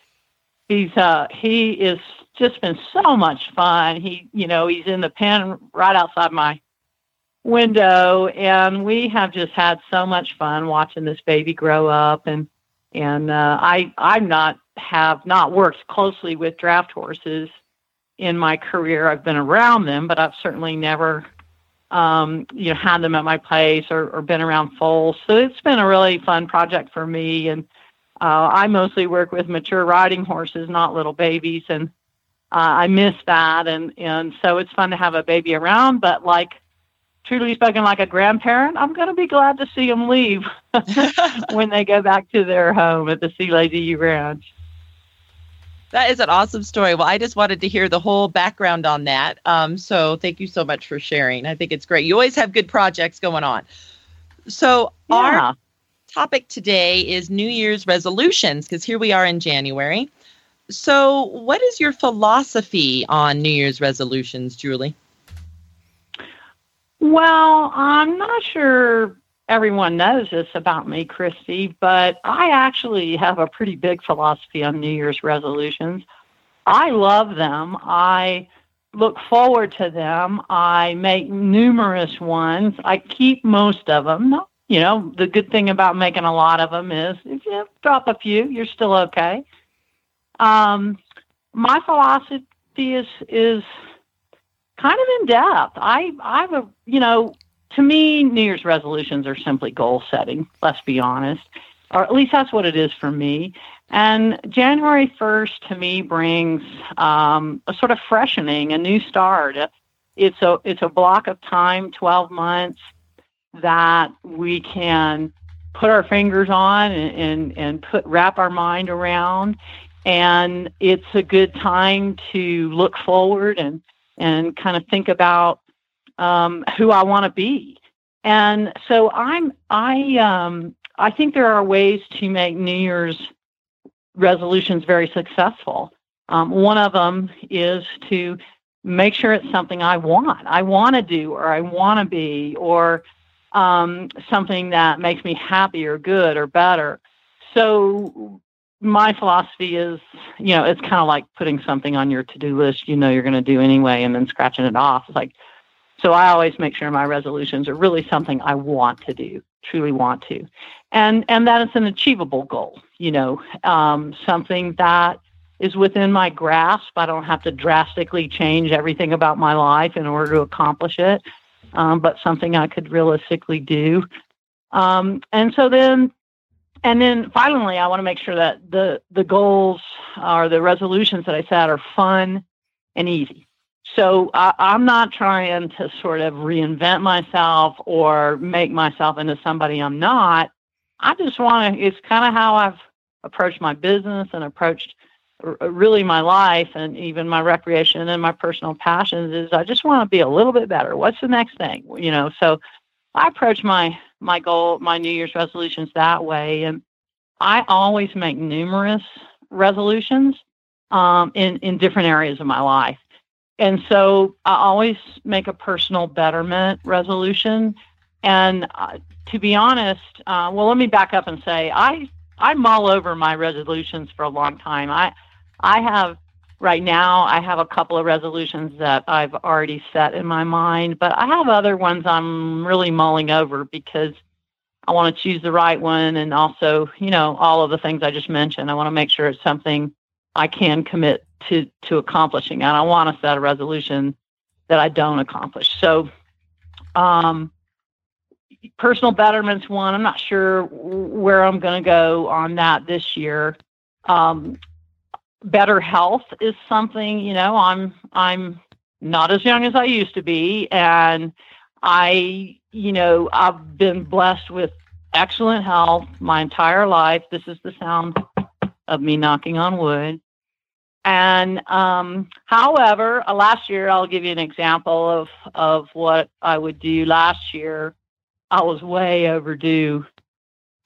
he's uh, he is just been so much fun. He you know he's in the pen right outside my window, and we have just had so much fun watching this baby grow up and and uh, I I'm not have not worked closely with draft horses in my career. I've been around them, but I've certainly never um, you know had them at my place or, or been around foals. So it's been a really fun project for me. And uh, I mostly work with mature riding horses, not little babies, and I miss that. And and so it's fun to have a baby around. But like truly spoken like a grandparent, I'm going to be glad to see them leave when they go back to their home at the C Lazy Ranch. That is an awesome story. Well, I just wanted to hear the whole background on that. Um, so thank you so much for sharing. I think it's great. You always have good projects going on. So yeah. our topic today is New Year's resolutions because here we are in January. So, what is your philosophy on New Year's resolutions, Julie? Well, I'm not sure everyone knows this about me, Christy, but I actually have a pretty big philosophy on New Year's resolutions. I love them. I look forward to them. I make numerous ones. I keep most of them. You know, the good thing about making a lot of them is if you drop a few, you're still okay. Um, my philosophy is is kind of in depth. I I've a you know to me New Year's resolutions are simply goal setting. Let's be honest, or at least that's what it is for me. And January first to me brings um, a sort of freshening, a new start. It's a it's a block of time, twelve months that we can put our fingers on and, and, and put wrap our mind around and it's a good time to look forward and and kind of think about um, who I want to be. And so I'm I um, I think there are ways to make New Year's resolutions very successful. Um, one of them is to make sure it's something I want. I want to do or I want to be or um, something that makes me happy or good or better. So my philosophy is, you know, it's kind of like putting something on your to-do list you know you're going to do anyway and then scratching it off. Like, so I always make sure my resolutions are really something I want to do, truly want to, and and that it's an achievable goal. You know, um, something that is within my grasp. I don't have to drastically change everything about my life in order to accomplish it, um, but something I could realistically do. Um, and so then and then finally, I want to make sure that the the goals or the resolutions that I set are fun and easy. So I, I'm not trying to sort of reinvent myself or make myself into somebody I'm not. I just want to. It's kind of how I've approached my business and approached really my life and even my recreation and my personal passions is I just want to be a little bit better. What's the next thing? You know, so I approach my my goal, my New Year's resolutions that way. And I always make numerous resolutions um, in in different areas of my life, and so I always make a personal betterment resolution. And uh, to be honest, uh, well, let me back up and say I I mull over my resolutions for a long time. I I have right now I have a couple of resolutions that I've already set in my mind, but I have other ones I'm really mulling over because I want to choose the right one and also, you know, all of the things I just mentioned. I want to make sure it's something I can commit to to accomplishing. And I want to set a resolution that I don't accomplish. So um personal betterment's one. I'm not sure where I'm going to go on that this year. Um, better health is something, you know, I'm I'm not as young as I used to be and I, you know, I've been blessed with excellent health my entire life. This is the sound of me knocking on wood. And um, however, uh, last year I'll give you an example of of what I would do last year. I was way overdue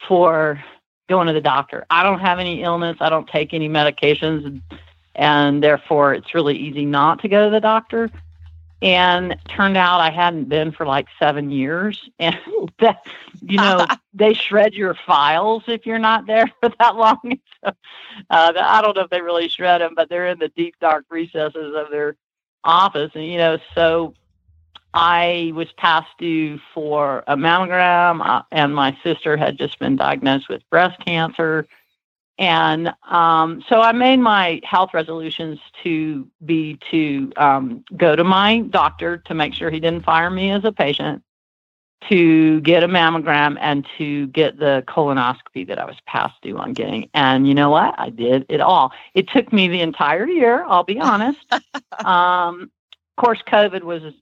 for going to the doctor. I don't have any illness. I don't take any medications, and, and therefore it's really easy not to go to the doctor and turned out I hadn't been for like seven years. And that, you know, they shred your files if you're not there for that long. So, uh, I don't know if they really shred them, but they're in the deep, dark recesses of their office. And, you know, so I was past due for a mammogram, uh, and my sister had just been diagnosed with breast cancer. And um, so I made my health resolutions to be to um, go to my doctor to make sure he didn't fire me as a patient, to get a mammogram, and to get the colonoscopy that I was past due on getting. And you know what? I did it all. It took me the entire year, I'll be honest. um, of course, COVID was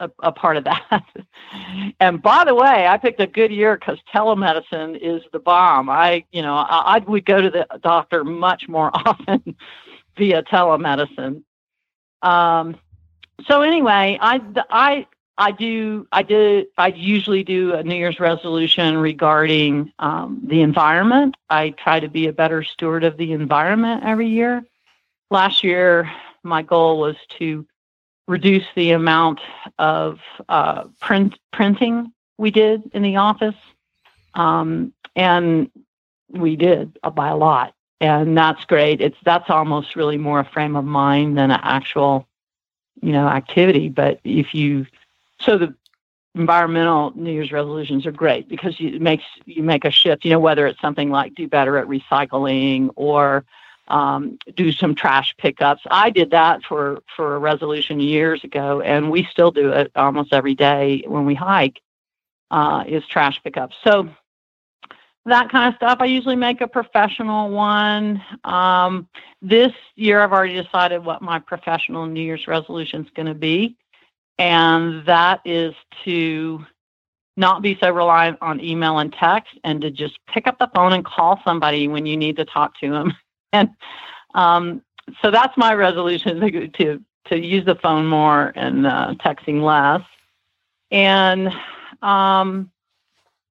a, a part of that. and by the way, I picked a good year because telemedicine is the bomb. I, you know, I, I would go to the doctor much more often via telemedicine. Um, so anyway, I, I, I do, I do, I usually do a New Year's resolution regarding um, the environment. I try to be a better steward of the environment every year. Last year, my goal was to reduce the amount of uh, print printing we did in the office, um, and we did by a lot, and that's great. It's that's almost really more a frame of mind than an actual, you know, activity. But if you so the environmental New Year's resolutions are great because you, it makes you make a shift. You know, whether it's something like do better at recycling or um, do some trash pickups. I did that for for a resolution years ago, and we still do it almost every day when we hike. Uh, is trash pickups. So that kind of stuff. I usually make a professional one. Um, this year, I've already decided what my professional New Year's resolution is going to be, and that is to not be so reliant on email and text, and to just pick up the phone and call somebody when you need to talk to them. and um, so that's my resolution to, to use the phone more and uh, texting less. And um,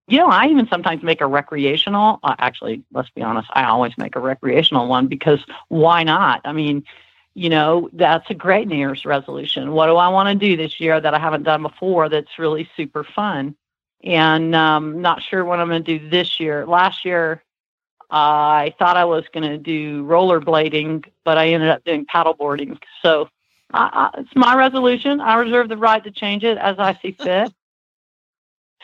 you know, I even sometimes make a recreational. Uh, actually, let's be honest, I always make a recreational one because why not? I mean, you know, that's a great New Year's resolution. What do I want to do this year that I haven't done before that's really super fun? And um, not sure what I'm going to do this year. Last year, I thought I was going to do rollerblading, but I ended up doing paddleboarding. So I, I, it's my resolution. I reserve the right to change it as I see fit.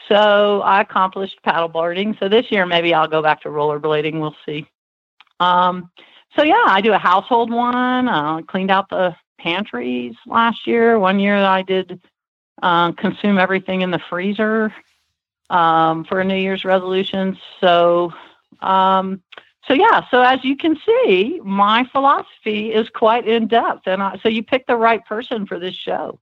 So I accomplished paddleboarding. So this year maybe I'll go back to rollerblading. We'll see. Um, so yeah, I do a household one. Uh, cleaned out the pantries last year. One year I did uh, consume everything in the freezer um, for a New Year's resolution. So um, so yeah, so as you can see, my philosophy is quite in depth, and I, so you picked the right person for this show.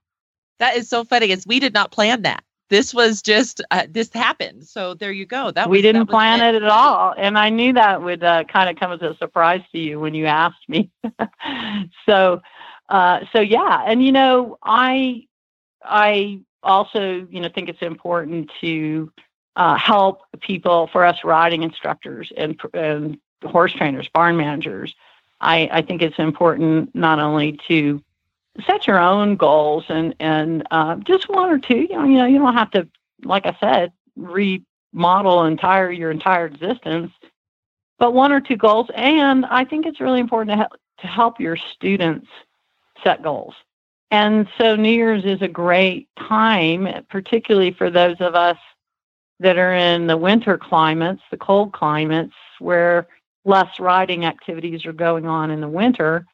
That is so funny. Is we did not plan that this was just uh, this happened. So there you go. That we was, didn't that plan it at all, and I knew that would uh, kind of come as a surprise to you when you asked me. so, uh, so yeah, and you know, I, I also you know think it's important to uh, help people for us riding instructors and, and horse trainers, barn managers. I, I think it's important not only to set your own goals and and uh, just one or two. You know, you know, you don't have to, like I said, remodel entire your entire existence, but one or two goals. And I think it's really important to help to help your students set goals. And so New Year's is a great time, particularly for those of us that are in the winter climates, the cold climates, where less riding activities are going on in the winter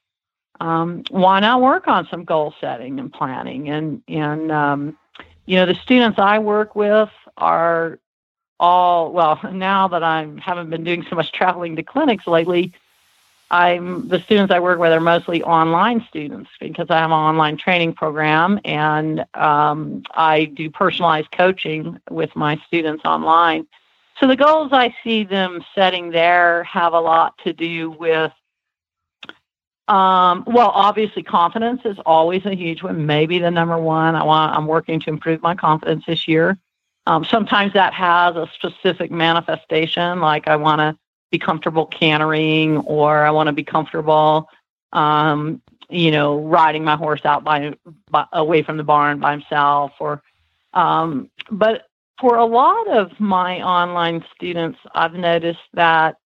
um, why not work on some goal setting and planning? And and um, you know, the students I work with are all well. Now that I haven't been doing so much traveling to clinics lately, I'm the students I work with are mostly online students because I have an online training program and um, I do personalized coaching with my students online. So the goals I see them setting there have a lot to do with um, well, obviously, confidence is always a huge one. Maybe the number one. I want. I'm working to improve my confidence this year. Um, sometimes that has a specific manifestation, like I want to be comfortable cantering, or I want to be comfortable, um, you know, riding my horse out by, by away from the barn by himself, or. Um, but for a lot of my online students, I've noticed that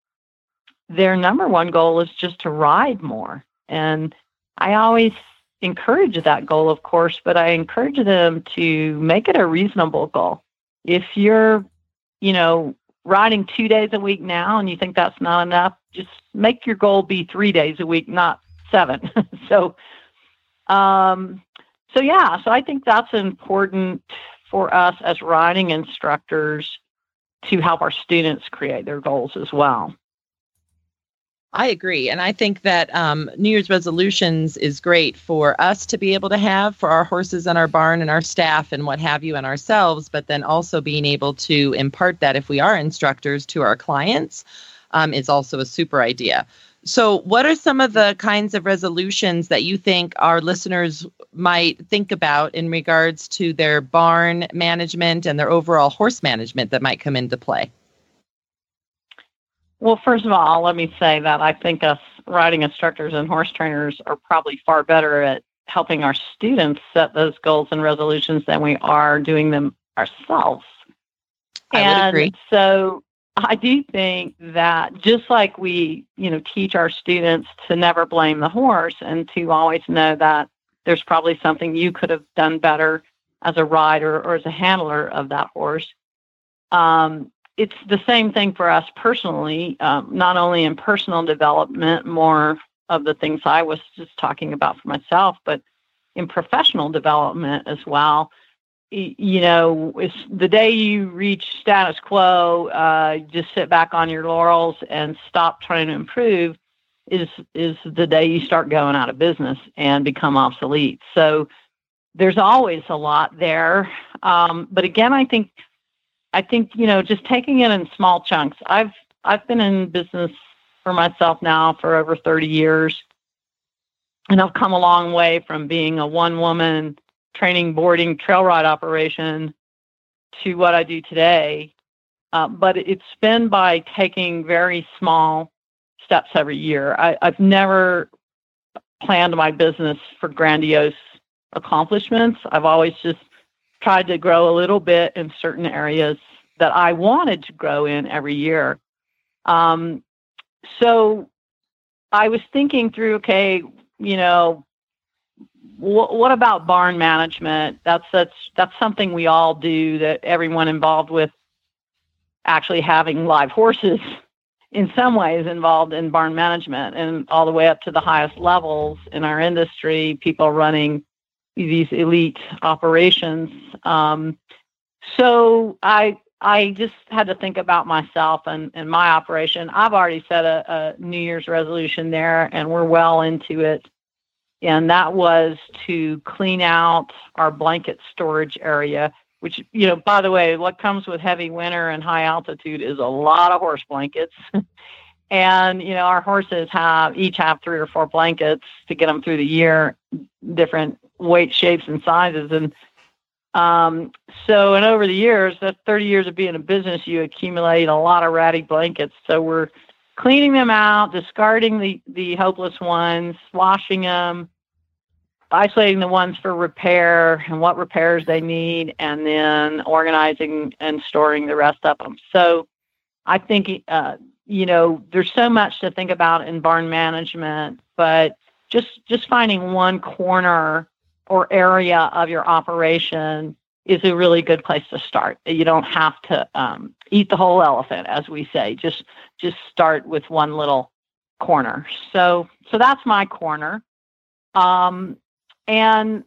their number one goal is just to ride more. And I always encourage that goal, of course, but I encourage them to make it a reasonable goal. If you're, you know, riding two days a week now and you think that's not enough, just make your goal be three days a week, not seven. so, um, so yeah, so I think that's important for us as riding instructors to help our students create their goals as well. I agree. And I think that um, New Year's resolutions is great for us to be able to have for our horses and our barn and our staff and what have you and ourselves, but then also being able to impart that if we are instructors to our clients um, is also a super idea. So, what are some of the kinds of resolutions that you think our listeners might think about in regards to their barn management and their overall horse management that might come into play? Well, first of all, let me say that I think us riding instructors and horse trainers are probably far better at helping our students set those goals and resolutions than we are doing them ourselves. I and would agree. So I do think that just like we, you know, teach our students to never blame the horse and to always know that there's probably something you could have done better as a rider or as a handler of that horse. Um, it's the same thing for us personally, um, not only in personal development, more of the things I was just talking about for myself, but in professional development as well. You know, it's the day you reach status quo, uh, just sit back on your laurels and stop trying to improve is is the day you start going out of business and become obsolete. So there's always a lot there. Um, but again, I think I think you know just taking it in small chunks. I've I've been in business for myself now for over 30 years, and I've come a long way from being a one woman training boarding trail ride operation to what I do today. Uh, but it's been by taking very small steps every year. I, I've never planned my business for grandiose accomplishments. I've always just tried to grow a little bit in certain areas that I wanted to grow in every year. Um, so I was thinking through, okay, you know, wh- what about barn management? That's that's that's something we all do. That everyone involved with actually having live horses in some ways involved in barn management and all the way up to the highest levels in our industry, people running these elite operations. Um, so I I just had to think about myself and, and my operation. I've already set a, a New Year's resolution there, and we're well into it. And that was to clean out our blanket storage area, which, you know, by the way, what comes with heavy winter and high altitude is a lot of horse blankets. and, you know, our horses have each have three or four blankets to get them through the year, different weight, shapes, and sizes. And um, so, and over the years, that 30 years of being a business, you accumulate a lot of ratty blankets. So we're cleaning them out, discarding the, the hopeless ones, washing them, isolating the ones for repair and what repairs they need, and then organizing and storing the rest of them. So I think, uh, you know, there's so much to think about in barn management, but just just finding one corner or area of your operation is a really good place to start. You don't have to um, eat the whole elephant, as we say. Just just start with one little corner. So so that's my corner. Um, and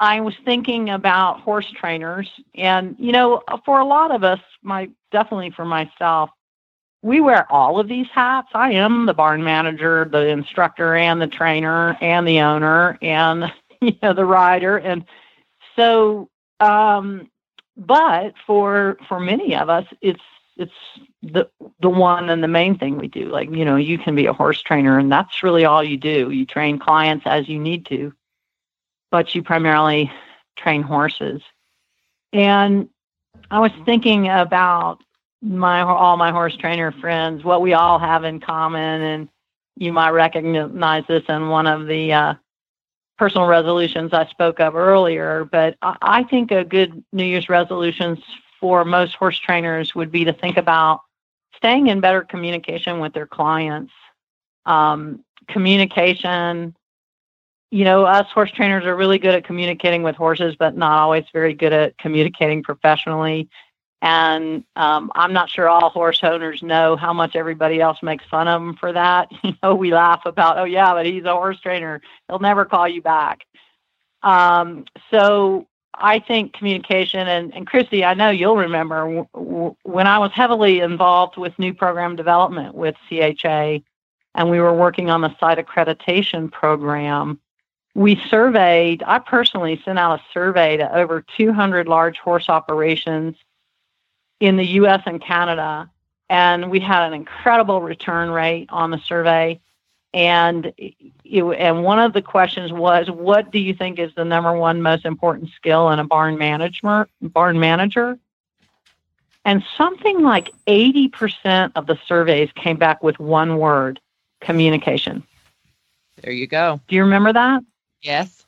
I was thinking about horse trainers, and you know, for a lot of us, my definitely for myself, we wear all of these hats. I am the barn manager, the instructor, and the trainer, and the owner, and you know the rider and so um but for for many of us it's it's the the one and the main thing we do. Like you know you can be a horse trainer and that's really all you do. You train clients as you need to but you primarily train horses. And i was thinking about my all my horse trainer friends what we all have in common and you might recognize this in one of the uh, personal resolutions I spoke of earlier, but I think a good New Year's resolutions for most horse trainers would be to think about staying in better communication with their clients. Um, communication, you know, us horse trainers are really good at communicating with horses, but not always very good at communicating professionally. And um, I'm not sure all horse owners know how much everybody else makes fun of them for that. You know, we laugh about, oh, yeah, but he's a horse trainer. He'll never call you back. Um, so I think communication, and, and Christy, I know you'll remember w- w- when I was heavily involved with new program development with CHA, and we were working on the site accreditation program. We surveyed, I personally sent out a survey to over 200 large horse operations in the US and Canada. And we had an incredible return rate on the survey. And it, and one of the questions was, what do you think is the number one most important skill in a barn management barn manager? And something like 80% of the surveys came back with one word, communication. There you go. Do you remember that? Yes.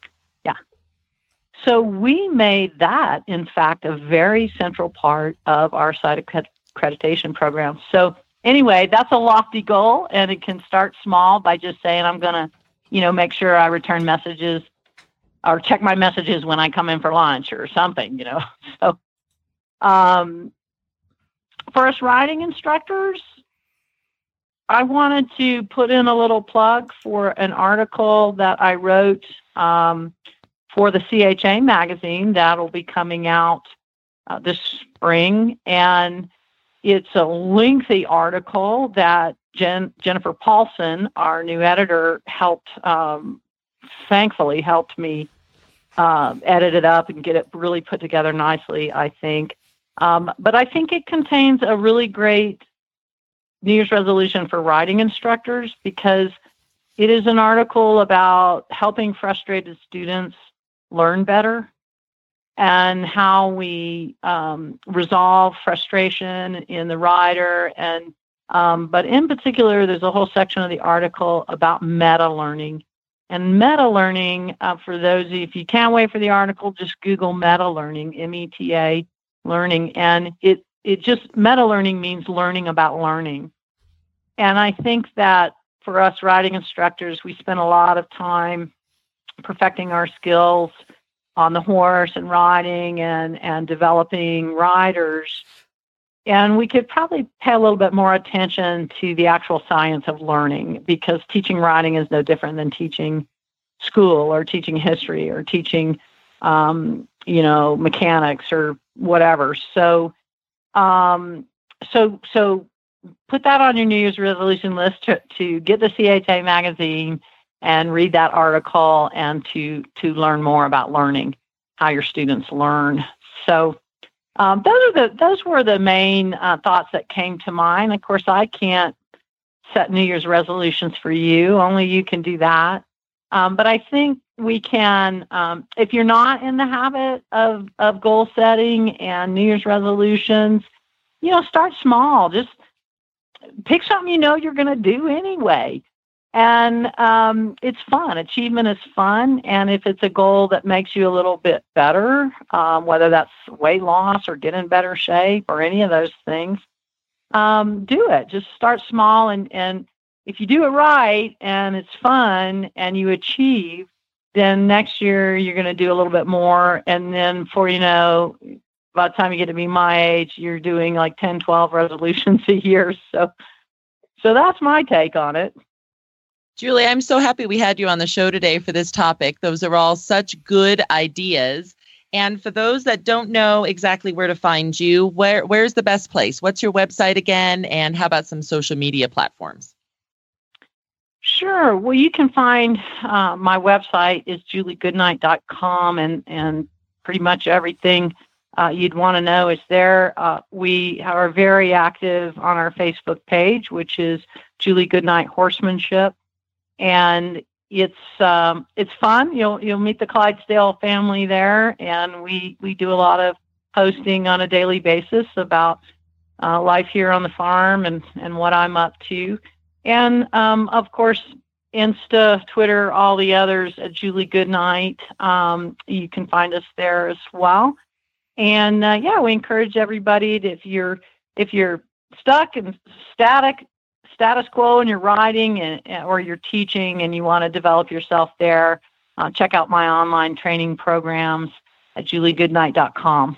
So we made that, in fact, a very central part of our site accreditation program. So anyway, that's a lofty goal, and it can start small by just saying, I'm going to, you know, make sure I return messages or check my messages when I come in for lunch or something, you know. So, um, for us riding instructors, I wanted to put in a little plug for an article that I wrote um, for the CHA magazine that'll be coming out uh, this spring. And it's a lengthy article that Jen, Jennifer Paulson, our new editor, helped, um, thankfully, helped me uh, edit it up and get it really put together nicely, I think. Um, but I think it contains a really great New Year's resolution for writing instructors because it is an article about helping frustrated students learn better and how we um, resolve frustration in the rider and um, but in particular there's a whole section of the article about meta learning and meta learning uh, for those if you can't wait for the article just google meta learning m-e-t-a learning. And it it just meta learning means learning about learning. And i think that for us riding instructors we spend a lot of time perfecting our skills on the horse and riding and, and developing riders. And we could probably pay a little bit more attention to the actual science of learning because teaching riding is no different than teaching school or teaching history or teaching, um, you know, mechanics or whatever. So, um, so, so put that on your New Year's resolution list to, to get the CHA magazine and read that article and to to learn more about learning how your students learn. So um, those are the those were the main uh, thoughts that came to mind. Of course i can't set new year's resolutions for you. Only you can do that. Um, but i think we can um, if you're not in the habit of of goal setting and new year's resolutions you know start small. Just pick something you know you're going to do anyway and um, it's fun. Achievement is fun, and if it's a goal that makes you a little bit better, um, whether that's weight loss or get in better shape or any of those things, um, do it. Just start small, and and if you do it right and it's fun and you achieve, then next year you're going to do a little bit more, and then for you know, by the time you get to be my age, you're doing like 10, 12 resolutions a year. So, so that's my take on it. Julie, I'm so happy we had you on the show today for this topic. Those are all such good ideas. And for those that don't know exactly where to find you, where where's the best place? What's your website again? And how about some social media platforms? Sure. Well, you can find uh, my website is juliegoodnight.com and and pretty much everything uh, you'd want to know is there. Uh, we are very active on our Facebook page, which is Julie Goodnight Horsemanship and it's um, it's fun. You'll you'll meet the Clydesdale family there, and we we do a lot of posting on a daily basis about uh, life here on the farm and and what I'm up to, and um, of course Insta, Twitter, all the others at Julie Goodnight. Um, you can find us there as well. And uh, yeah, we encourage everybody to, if you're if you're stuck and static status quo and you're riding and, or you're teaching and you want to develop yourself there, uh, check out my online training programs at juliegoodnight.com.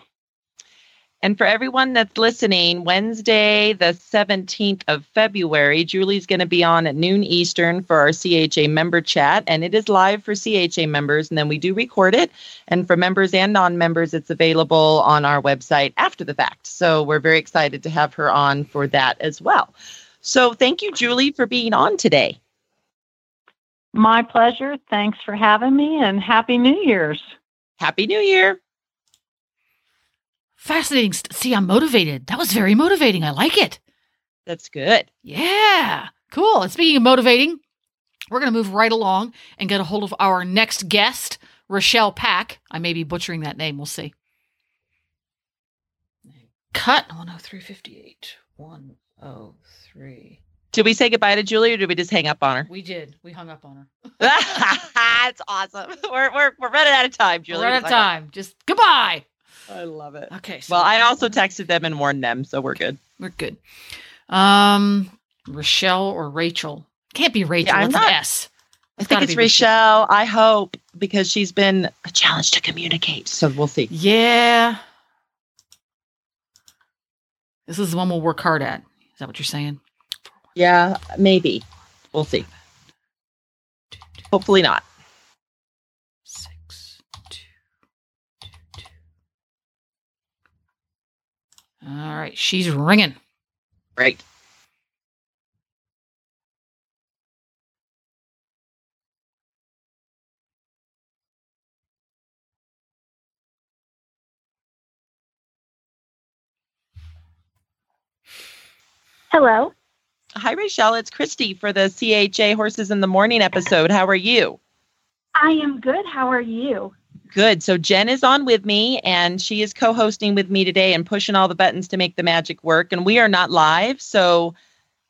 And for everyone that's listening, Wednesday, the 17th of February, Julie's going to be on at noon Eastern for our CHA member chat. And it is live for CHA members. And then we do record it. And for members and non members, it's available on our website after the fact. So we're very excited to have her on for that as well. So thank you, Julie, for being on today. My pleasure. Thanks for having me and Happy New Year's. Happy New Year. Fascinating. See, I'm motivated. That was very motivating. I like it. That's good. Yeah. Cool. And speaking of motivating, we're going to move right along and get a hold of our next guest, Rashel Pack. I may be butchering that name. We'll see. Cut 10358. 103 three. Did we say goodbye to Julie or did we just hang up on her? We did. We hung up on her. That's awesome. We're, we're, we're running out of time, Julie. We're out of time. Just goodbye. I love it. Okay. So well, I also texted them and warned them, so we're good. We're good. Um, Rochelle or Rachel? Can't be Rachel. Yeah, I'm not, an S. I think it's Rochelle. I hope because she's been a challenge to communicate. So we'll see. Yeah. This is the one we'll work hard at. Is that what you're saying? Yeah, maybe. We'll see. Hopefully not. Six, two, two, two. All right, she's ringing. Right. Hello. Hi, Rachel. It's Christy for the CHA Horses in the Morning episode. How are you? I am good. How are you? Good. So Jen is on with me, and she is co-hosting with me today and pushing all the buttons to make the magic work. And we are not live, so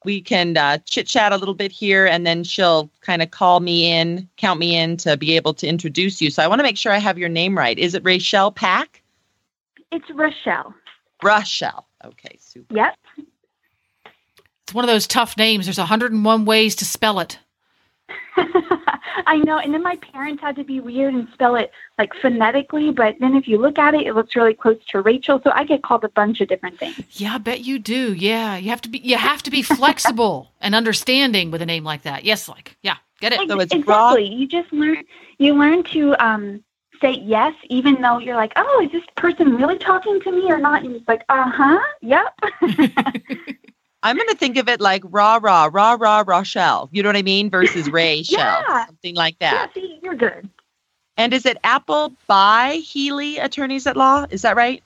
we can uh, chit chat a little bit here, and then she'll kind of call me in, count me in to be able to introduce you. So I want to make sure I have your name right. Is it Rachel Pack? It's Rochelle. Rochelle. Okay, super. Yep. It's one of those tough names. There's 101 ways to spell it. I know. And then my parents had to be weird and spell it like phonetically, but then if you look at it, it looks really close to Rachel. So I get called a bunch of different things. Yeah, I bet you do. Yeah, you have to be. You have to be flexible and understanding with a name like that. Yes, like yeah, get it. So it's exactly. raw. You just learn. You learn to um, say yes, even though you're like, oh, is this person really talking to me or not? And it's like, uh huh, yep. I'm going to think of it like rah rah rah rah Rochelle. You know what I mean? Versus Rachel, Yeah. something like yeah, that. see, you're good. And is it Apple by Healy Attorneys at Law? Is that right?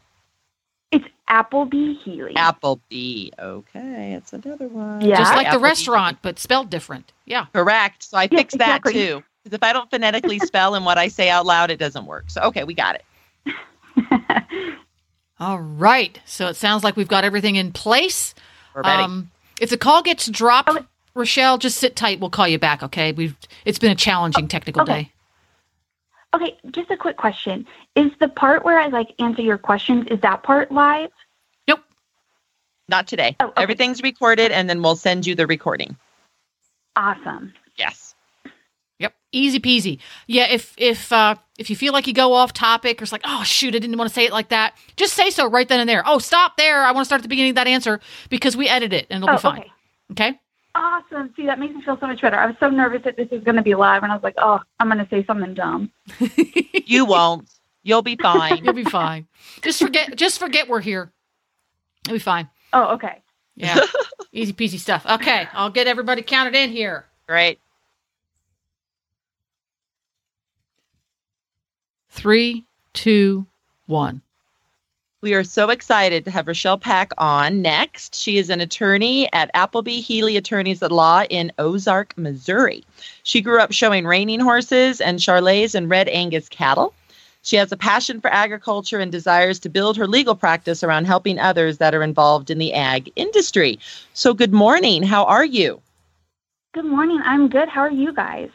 It's Appleby Healy. Appleby. Okay, it's another one. Yeah. Just like the restaurant, but spelled different. Yeah. Correct. So I Yeah, fixed that exactly. too. Because if I don't phonetically spell and what I say out loud, it doesn't work. So okay, we got it. All right. So it sounds like we've got everything in place. We're ready. Um, if the call gets dropped, Oh. Rashel, just sit tight. We'll call you back. Okay. We've. It's been a challenging technical okay. day. Okay, just a quick question. Is the part where I like answer your questions, is that part live? Nope. Not today. Oh, okay. Everything's recorded, and then we'll send you the recording. Awesome. Yes. Yep. Easy peasy. Yeah. If if uh, if you feel like you go off topic or it's like, oh shoot, I didn't want to say it like that, just say so right then and there. Oh, stop there. I want to start at the beginning of that answer because we edit it and it'll oh, be fine. okay. Okay. Awesome. See, that makes me feel so much better. I was so nervous that this was going to be live, and I was like, oh, I'm going to say something dumb. You won't. You'll be fine. You'll be fine. just forget. Just forget we're here. You'll be fine. Oh, okay. Yeah. Easy peasy stuff. Okay. I'll get everybody counted in here. Great. Three, two, one. We are so excited to have Rashel Pack on next. She is an attorney at Appleby Healy Attorneys at Law in Ozark, Missouri. She grew up showing reining horses and Charolais and Red Angus cattle. She has a passion for agriculture and desires to build her legal practice around helping others that are involved in the ag industry. So, good morning. How are you? Good morning. I'm good. How are you guys?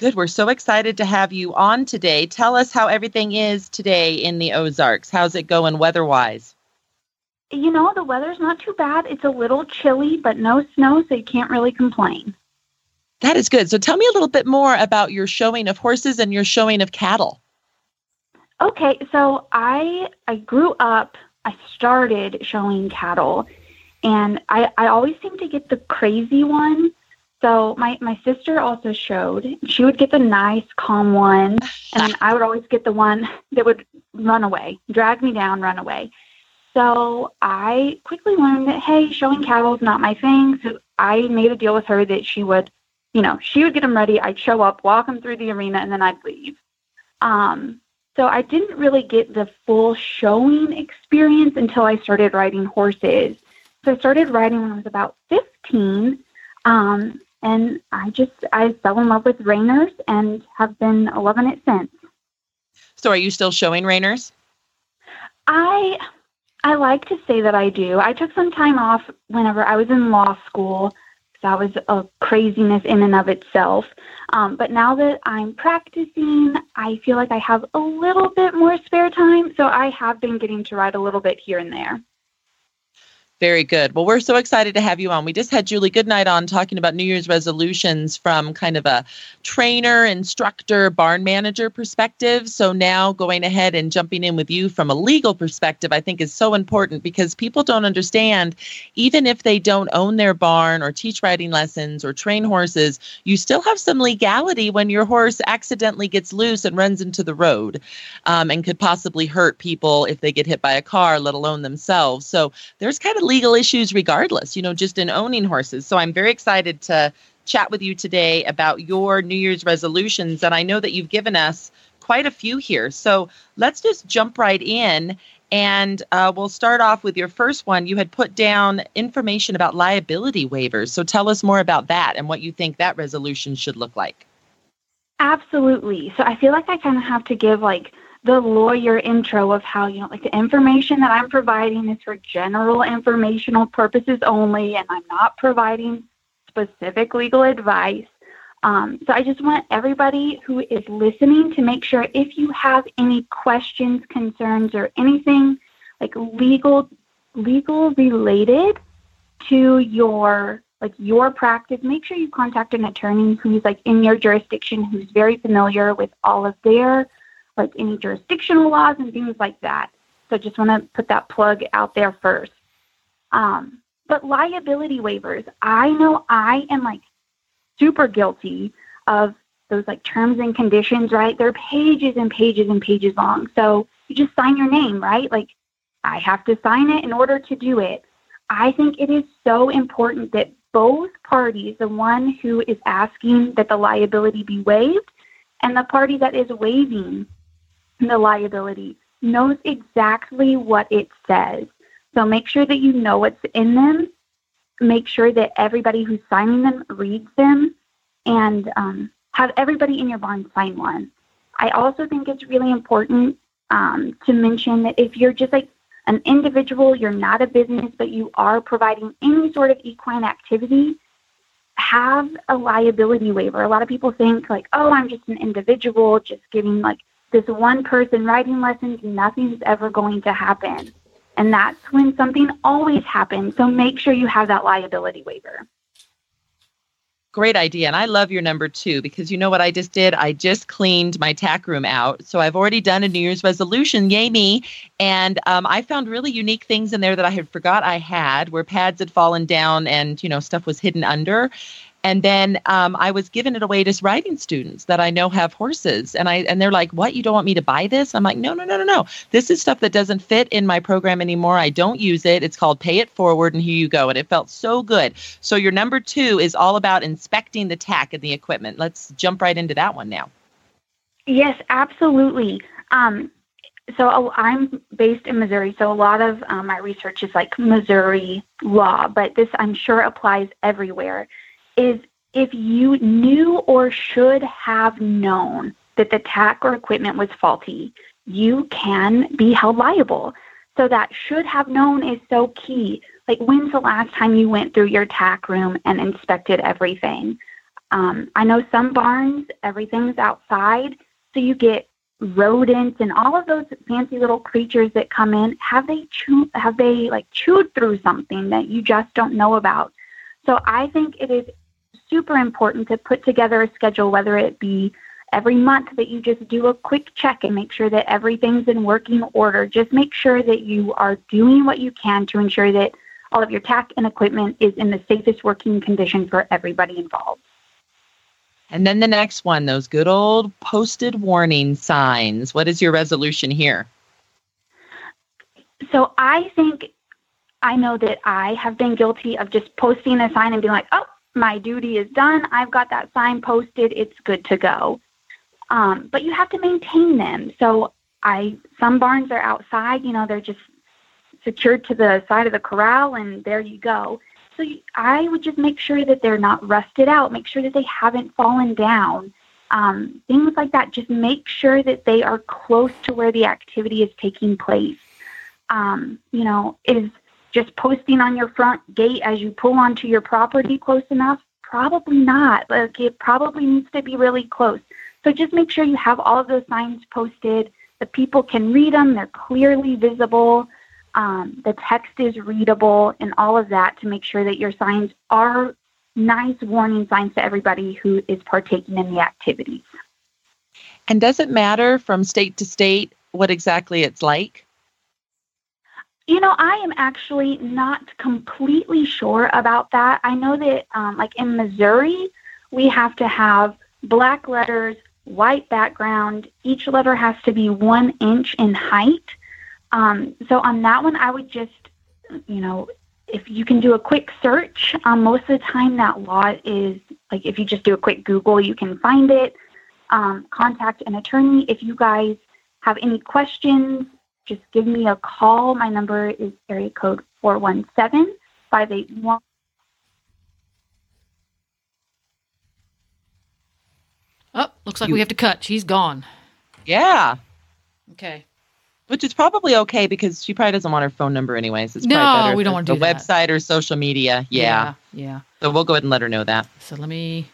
Good. We're so excited to have you on today. Tell us how everything is today in the Ozarks. How's it going weather wise? You know, the weather's not too bad. It's a little chilly, but no snow, so you can't really complain. That is good. So tell me a little bit more about your showing of horses and your showing of cattle. Okay, so I I grew up. I started showing cattle, and I I always seem to get the crazy one. So my my sister also showed. She would get the nice, calm one, and I would always get the one that would run away, drag me down, run away. So I quickly learned that hey, showing cattle is not my thing. So I made a deal with her that she would, you know, she would get them ready. I'd show up, walk them through the arena, and then I'd leave. Um, so I didn't really get the full showing experience until I started riding horses. So I started riding when I was about 15. Um, and I just I fell in love with reiners and have been loving it since. So are you still showing reiners? I I like to say that I do. I took some time off whenever I was in law school. That was a craziness in and of itself. Um, but now that I'm practicing, I feel like I have a little bit more spare time. So I have been getting to ride a little bit here and there. Very good. Well, we're so excited to have you on. We just had Julie Goodnight on talking about New Year's resolutions from kind of a trainer, instructor, barn manager perspective. So now going ahead and jumping in with you from a legal perspective, I think is so important because people don't understand, even if they don't own their barn or teach riding lessons or train horses, you still have some legality when your horse accidentally gets loose and runs into the road um, and could possibly hurt people if they get hit by a car, let alone themselves. So there's kind of legal issues regardless, you know, just in owning horses. So I'm very excited to chat with you today about your New Year's resolutions. And I know that you've given us quite a few here. So let's just jump right in. And uh, we'll start off with your first one. You had put down information about liability waivers. So tell us more about that and what you think that resolution should look like. Absolutely. So I feel like I kind of have to give like the lawyer intro of how, you know, like the information that I'm providing is for general informational purposes only, and I'm not providing specific legal advice. Um, so I just want everybody who is listening to make sure if you have any questions, concerns, or anything like legal legal related to your like your practice, make sure you contact an attorney who's like in your jurisdiction, who's very familiar with all of their like any jurisdictional laws and things like that. So just want to put that plug out there first. Um, but liability waivers, I know I am like super guilty of those like terms and conditions, right? They're pages and pages and pages long. So you just sign your name, right? Like I have to sign it in order to do it. I think it is so important that both parties, the one who is asking that the liability be waived and the party that is waiving the liability knows exactly what it says. So make sure that you know what's in them. Make sure that everybody who's signing them reads them and um, have everybody in your barn sign one. I also think it's really important um, to mention that if you're just like an individual, you're not a business, but you are providing any sort of equine activity, have a liability waiver. A lot of people think like, oh, I'm just an individual, just giving like this one person writing lessons, nothing's ever going to happen. And that's when something always happens. So make sure you have that liability waiver. Great idea. And I love your number two because you know what I just did? I just cleaned my tack room out. So I've already done a New Year's resolution. Yay, me. And um, I found really unique things in there that I had forgot I had where pads had fallen down and, you know, stuff was hidden under and then um, I was giving it away to riding students that I know have horses, and I and they're like, "What? You don't want me to buy this?" I'm like, "No, no, no, no, no. This is stuff that doesn't fit in my program anymore. I don't use it. It's called Pay It Forward, and here you go." And it felt so good. So your number two is all about inspecting the tack and the equipment. Let's jump right into that one now. Yes, absolutely. Um, so I'm based in Missouri, so a lot of um, my research is like Missouri law, but this I'm sure applies everywhere is if you knew or should have known that the tack or equipment was faulty, you can be held liable. So that should have known is so key. Like, when's the last time you went through your tack room and inspected everything? Um, I know some barns, everything's outside, so you get rodents and all of those fancy little creatures that come in. Have they chewed? Have they like chewed through something that you just don't know about? So I think it is super important to put together a schedule, whether it be every month that you just do a quick check and make sure that everything's in working order. Just make sure that you are doing what you can to ensure that all of your tack and equipment is in the safest working condition for everybody involved. And then the next one, those good old posted warning signs. What is your resolution here? So I think I know that I have been guilty of just posting a sign and being like, oh, my duty is done. I've got that sign posted. It's good to go. Um, but you have to maintain them. So I some barns are outside. You know, they're just secured to the side of the corral, and there you go. So you, I would just make sure that they're not rusted out. Make sure that they haven't fallen down. Um, things like that. Just make sure that they are close to where the activity is taking place. Um, you know, is just posting on your front gate as you pull onto your property close enough? Probably not. Like it probably needs to be really close. So just make sure you have all of those signs posted. The people can read them. They're clearly visible. um, the text is readable, and all of that to make sure that your signs are nice warning signs to everybody who is partaking in the activities. And does it matter from state to state what exactly it's like? You know, I am actually not completely sure about that. I know that, um, like in Missouri, we have to have black letters, white background. Each letter has to be one inch in height. Um, so on that one, I would just, you know, if you can do a quick search, um, most of the time that law is like if you just do a quick Google, you can find it. Um, contact an attorney. If you guys have any questions, just give me a call. My number is area code 417 581. Oh, looks like we have to cut. She's gone. Yeah. Okay. Which is probably okay because she probably doesn't want her phone number anyways. It's No, probably better we don't it's wanna do the that. website or social media. Yeah. Yeah. yeah. So we'll go ahead and let her know that. So let me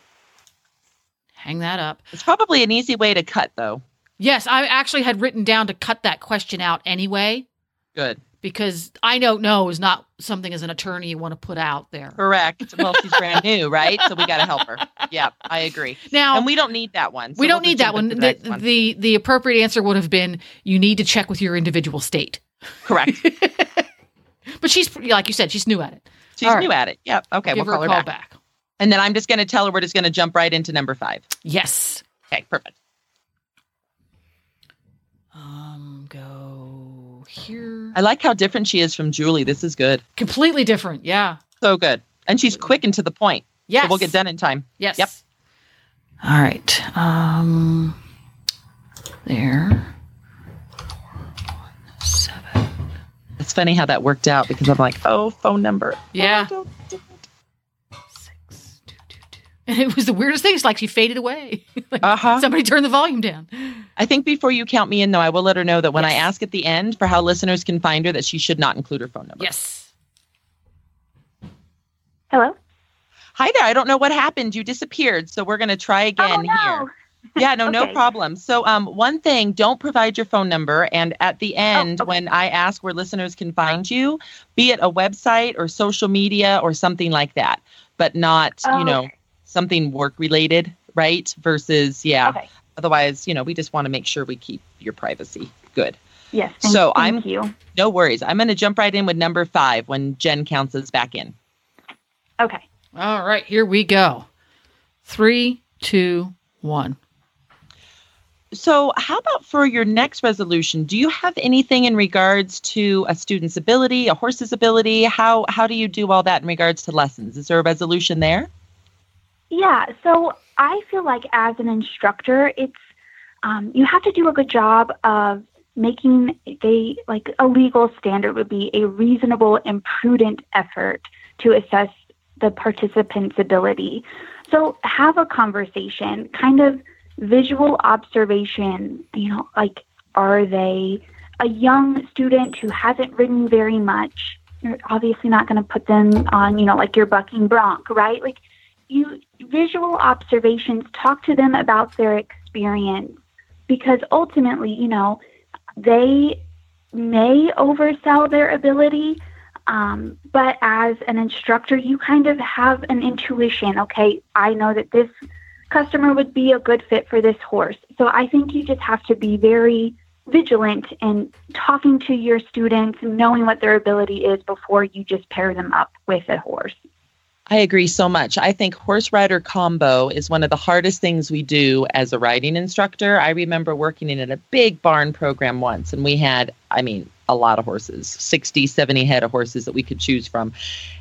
hang that up. It's probably an easy way to cut though. Yes, I actually had written down to cut that question out anyway Good. because I don't know is not something as an attorney you want to put out there. Correct. Well, she's brand new, right? So we got to help her. Yeah, I agree. Now- and we don't need that one. so we don't just need that one. The, the one. the the appropriate answer would have been you need to check with your individual state. Correct. But she's like you said, she's new at it. She's right. new at it. Yep. Okay, Give we'll her call a her call back. back. And then I'm just going to tell her we're just going to jump right into number five. Yes. Okay, perfect. Um, go here. I like how different she is from Julie. This is good. Completely different. Yeah. So good. And she's quick and to the point. Yes. So we'll get done in time. Yes. Yep. All right. Um, there. Seven. It's funny how that worked out because I'm like, oh, phone number. Yeah. Oh, don't do it. Six, two, two, two. And it was the weirdest thing. It's like she faded away. like Uh-huh. Somebody turned the volume down. I think before you count me in, though, I will let her know that when I ask at the end for how listeners can find her, that she should not include her phone number. Yes. Hello? Hi there. I don't know what happened. You disappeared. So we're going to try again oh, no. here. Yeah, no, no problem. So, um, one thing, don't provide your phone number. And at the end, Oh, okay. when I ask where listeners can find you, be it a website or social media or something like that, but not, Oh, you know, okay. Something work related, right? Versus, yeah. Okay. Otherwise, you know, we just want to make sure we keep your privacy good. Yes. Thank, So thank I'm- you. No worries. I'm going to jump right in with number five when Jen counts us back in. Okay. All right. Here we go. Three, two, one. So, how about for your next resolution? Do you have anything in regards to a student's ability, a horse's ability? How how do you do all that in regards to lessons? Is there a resolution there? Yeah, so I feel like as an instructor, it's um, you have to do a good job of making they like a legal standard would be a reasonable and prudent effort to assess the participant's ability. So have a conversation, kind of visual observation, you know, like are they a young student who hasn't ridden very much? You're obviously not going to put them on, you know, like your bucking bronc, right? Like you visual observations talk to them about their experience. Because ultimately you know they may oversell their ability um, but as an instructor you kind of have an intuition okay i know that this customer would be a good fit for this horse. So i think you just have to be very vigilant in talking to your students knowing what their ability is before you just pair them up with a horse I agree so much. I think horse rider combo is one of the hardest things we do as a riding instructor. I remember working in a big barn program once, and we had, I mean, a lot of horses 60, 70 head of horses that we could choose from,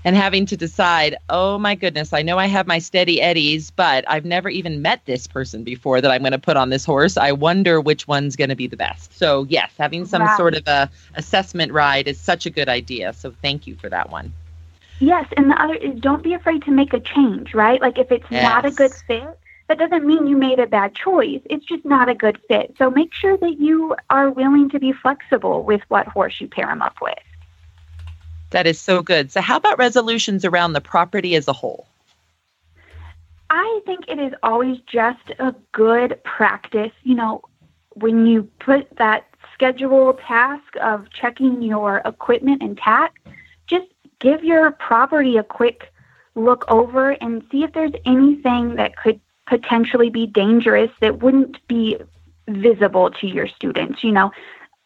and having to decide, oh my goodness, I know I have my steady eddies, but I've never even met this person before that I'm going to put on this horse. I wonder which one's going to be the best. So, yes, having some Right. sort of a assessment ride is such a good idea. So, thank you for that one. Yes, and the other is don't be afraid to make a change, right? Like if it's not a good fit, that doesn't mean you made a bad choice. It's just not a good fit. So make sure that you are willing to be flexible with what horse you pair them up with. That is so good. So, how about resolutions around the property as a whole? I think it is always just a good practice, you know, when you put that schedule task of checking your equipment and tack, give your property a quick look over and see if there's anything that could potentially be dangerous that wouldn't be visible to your students. You know,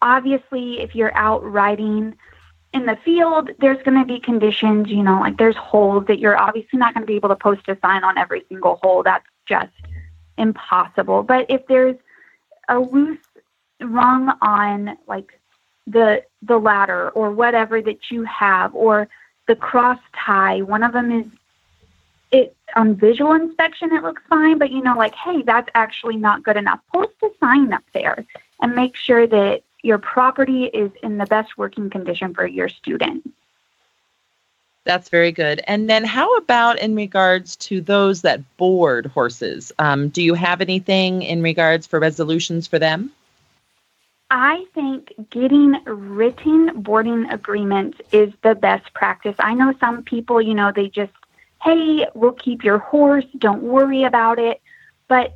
obviously, if you're out riding in the field, there's going to be conditions, you know, like there's holes that you're obviously not going to be able to post a sign on every single hole. That's just impossible. But if there's a loose rung on like the the ladder or whatever that you have or the cross tie, one of them is it on visual inspection it looks fine, but you know, like, hey, that's actually not good enough. Post a sign up there and make sure that your property is in the best working condition for your students. That's very good. And then, how about in regards to those that board horses? Um, do you have anything in regards for resolutions for them? I think getting written boarding agreements is the best practice. I know some people, you know, they just, hey, we'll keep your horse, don't worry about it. But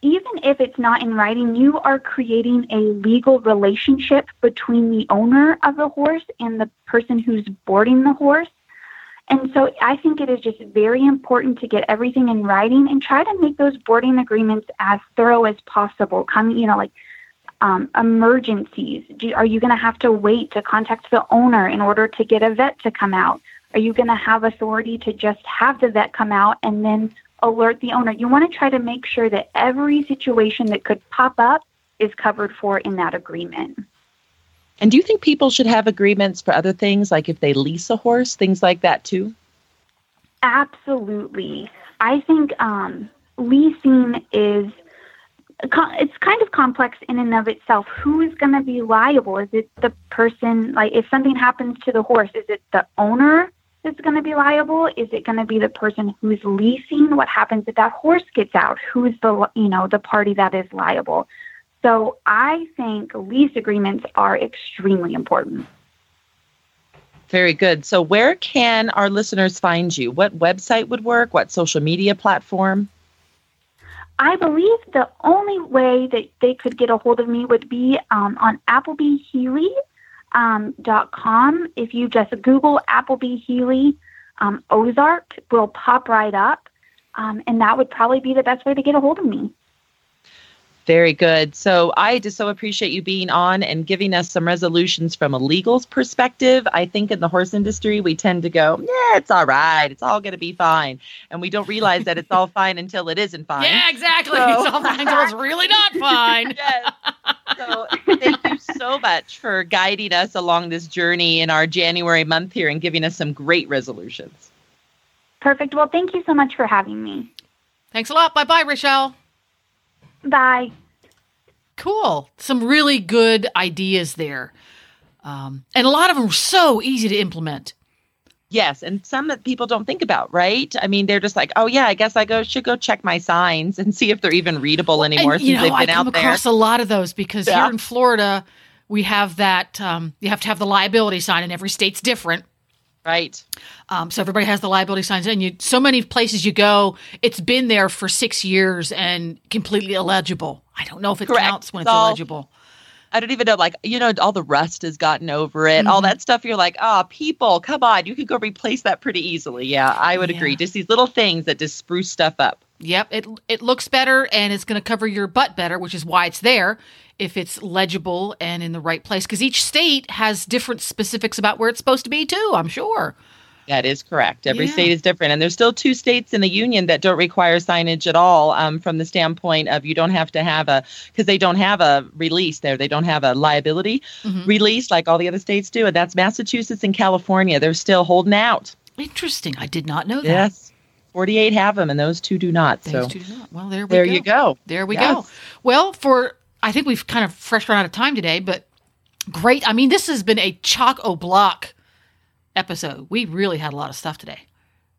even if it's not in writing, you are creating a legal relationship between the owner of the horse and the person who's boarding the horse. And so I think it is just very important to get everything in writing and try to make those boarding agreements as thorough as possible. Come, you know, like um, emergencies. Do, are you going to have to wait to contact the owner in order to get a vet to come out? Are you going to have authority to just have the vet come out and then alert the owner? You want to try to make sure that every situation that could pop up is covered for in that agreement. And do you think people should have agreements for other things, like if they lease a horse, things like that too? Absolutely. I think um, leasing is it's kind of complex in and of itself. Who is going to be liable? Is it the person? Like, if something happens to the horse, is it the owner that's going to be liable? Is it going to be the person who's leasing? What happens if that horse gets out? Who's the you know the party that is liable? So I think lease agreements are extremely important. Very good. So where can our listeners find you? What website would work? What social media platform? I believe the only way that they could get a hold of me would be um, on applebyhealy.com. Um, if you just Google Appleby Healy um, Ozark, will pop right up. Um, and that would probably be the best way to get a hold of me. Very good. So I just so appreciate you being on and giving us some resolutions from a legal perspective. I think in the horse industry, we tend to go, yeah, it's all right. It's all going to be fine. And we don't realize that it's all fine until it isn't fine. Yeah, exactly. So. It's all fine until it's really not fine. yes. So thank you so much for guiding us along this journey in our January month here and giving us some great resolutions. Perfect. Well, thank you so much for having me. Thanks a lot. Bye bye, Rashel. Bye. Cool. Some really good ideas there. Um, and a lot of them are so easy to implement. Yes, and some that people don't think about, right? I mean, they're just like, "Oh yeah, I guess I go should go check my signs and see if they're even readable anymore." And, since know, they've been I come out there. across a lot of those because Yeah. here in Florida, we have that. Um, you have to have the liability sign, and every state's different. Right. Um, so everybody has the liability signs, and you so many places you go, it's been there for six years and completely illegible. I don't know if it Correct. counts when it's It's all- illegible. I don't even know, like you know, all the rust has gotten over it, all Mhm. that stuff. You're like, "Oh, people, come on, you could go replace that pretty easily." Yeah, I would agree. Just these little things that just spruce stuff up. Yep, it it looks better and it's going to cover your butt better, which is why it's there if it's legible and in the right place. Because each state has different specifics about where it's supposed to be too. I'm sure. That is correct. Every Yeah. state is different, and there's still two states in the union that don't require signage at all. Um, from the standpoint of you don't have to have a because they don't have a release there. They don't have a liability Mhm. release like all the other states do, and that's Massachusetts and California. They're still holding out. Interesting. I did not know that. Yes, 48 have them, and those two do not. Those so two do not. Well, there we there go. you go. There we Yes. go. Well, for I think we've kind of fresh run out of time today, but great. I mean, this has been a chock o block episode. We really had a lot of stuff today.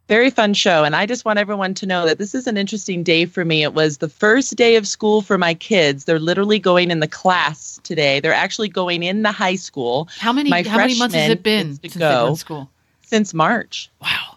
Very fun show. And I just want everyone to know that this is an interesting day for me. It was the first day of school for my kids. They're literally going in the class today. They're actually going in the high school. How many My how many months has it been since they've been in school? since March. Wow.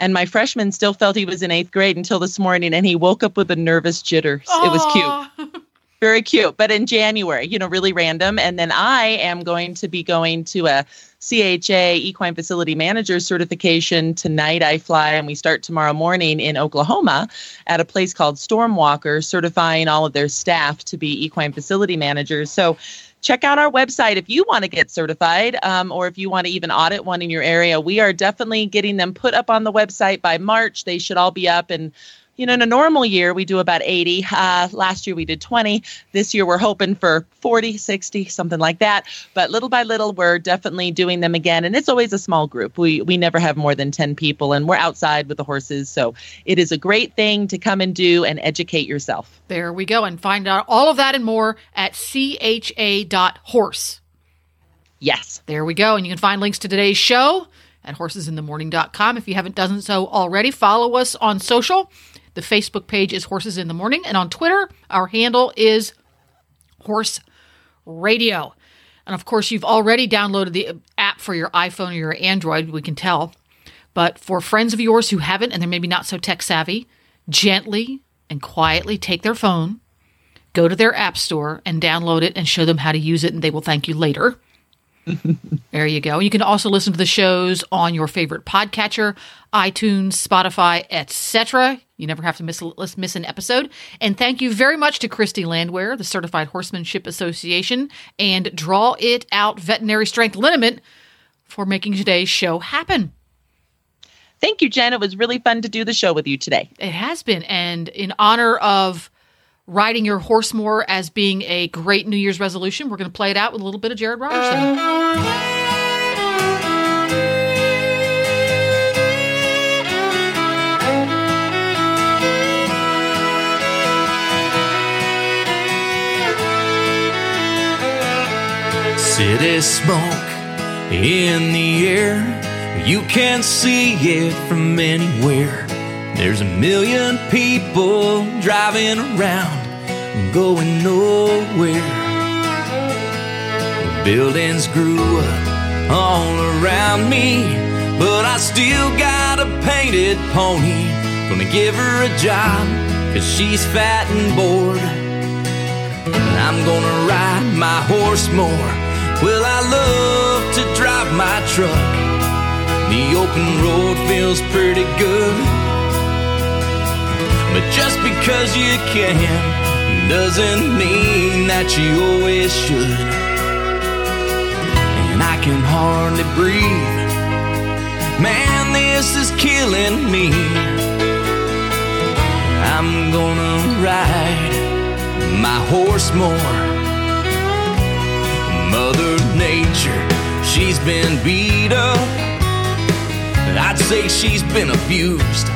And my freshman still felt he was in eighth grade until this morning, and he woke up with a nervous jitter. It was cute. Very cute. But in January, you know, really random. And then I am going to be going to a CHA Equine Facility Manager certification tonight. I fly and we start tomorrow morning in Oklahoma at a place called Stormwalker, certifying all of their staff to be equine facility managers. So check out our website if you want to get certified um, or if you want to even audit one in your area. We are definitely getting them put up on the website by March. They should all be up and you know, in a normal year, we do about 80. Uh, last year, we did 20. This year, we're hoping for 40, 60, something like that. But little by little, we're definitely doing them again. And it's always a small group. We, we never have more than 10 people, and we're outside with the horses. So it is a great thing to come and do and educate yourself. There we go. And find out all of that and more at cha.horse. Yes. There we go. And you can find links to today's show at horsesinthemorning.com. If you haven't done so already, follow us on social. The Facebook page is Horses in the Morning. And on Twitter, our handle is Horse Radio. And of course, you've already downloaded the app for your iPhone or your Android, we can tell. But for friends of yours who haven't and they're maybe not so tech savvy, gently and quietly take their phone, go to their app store and download it and show them how to use it, and they will thank you later. there you go. You can also listen to the shows on your favorite podcatcher, iTunes, Spotify, etc. You never have to miss miss an episode. And thank you very much to Christy Landwehr, the Certified Horsemanship Association, and Draw It Out Veterinary Strength Liniment for making today's show happen. Thank you, Jen. It was really fun to do the show with you today. It has been. And in honor of riding your horse more as being a great New Year's resolution, we're going to play it out with a little bit of Jared Robertson. City smoke in the air. You can see it from anywhere. There's a million people driving around, going nowhere. Buildings grew up all around me, but I still got a painted pony. Gonna give her a job, cause she's fat and bored. And I'm gonna ride my horse more. Well, I love to drive my truck. The open road feels pretty good. But just because you can doesn't mean that you always should. And I can hardly breathe. Man, this is killing me. I'm gonna ride my horse more. Mother Nature, she's been beat up. I'd say she's been abused.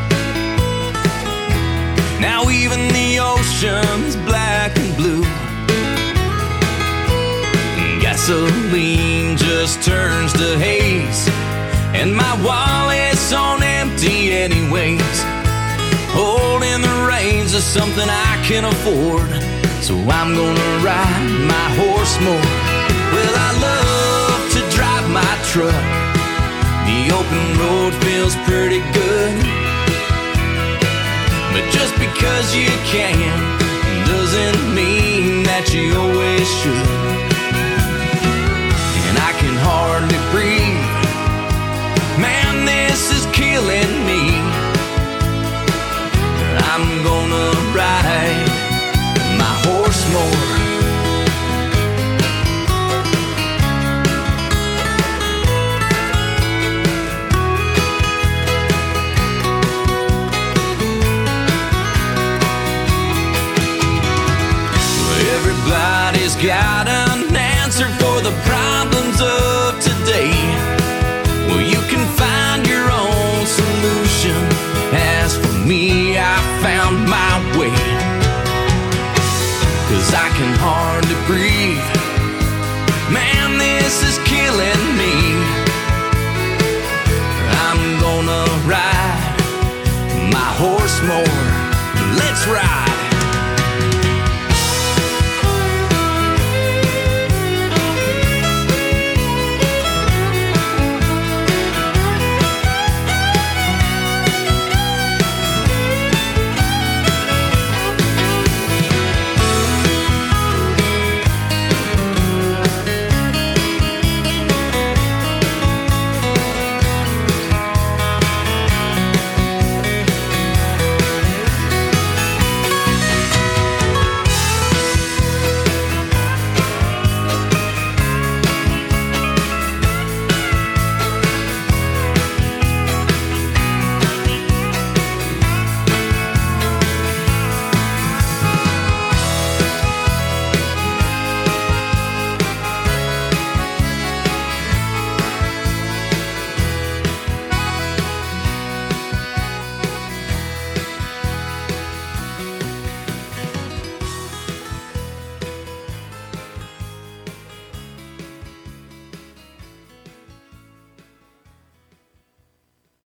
Now even the ocean's black and blue. Gasoline just turns to haze, and my wallet's on empty anyways. Holding the reins is something I can afford, so I'm gonna ride my horse more. Well, I love to drive my truck. The open road feels pretty good. But just because you can doesn't mean that you always should. And I can hardly breathe. Man, this is killing me. I'm gonna ride my horse more. Got an answer for the problems of today. Well, you can find your own solution. As for me, I found my way. Cause I can hardly breathe.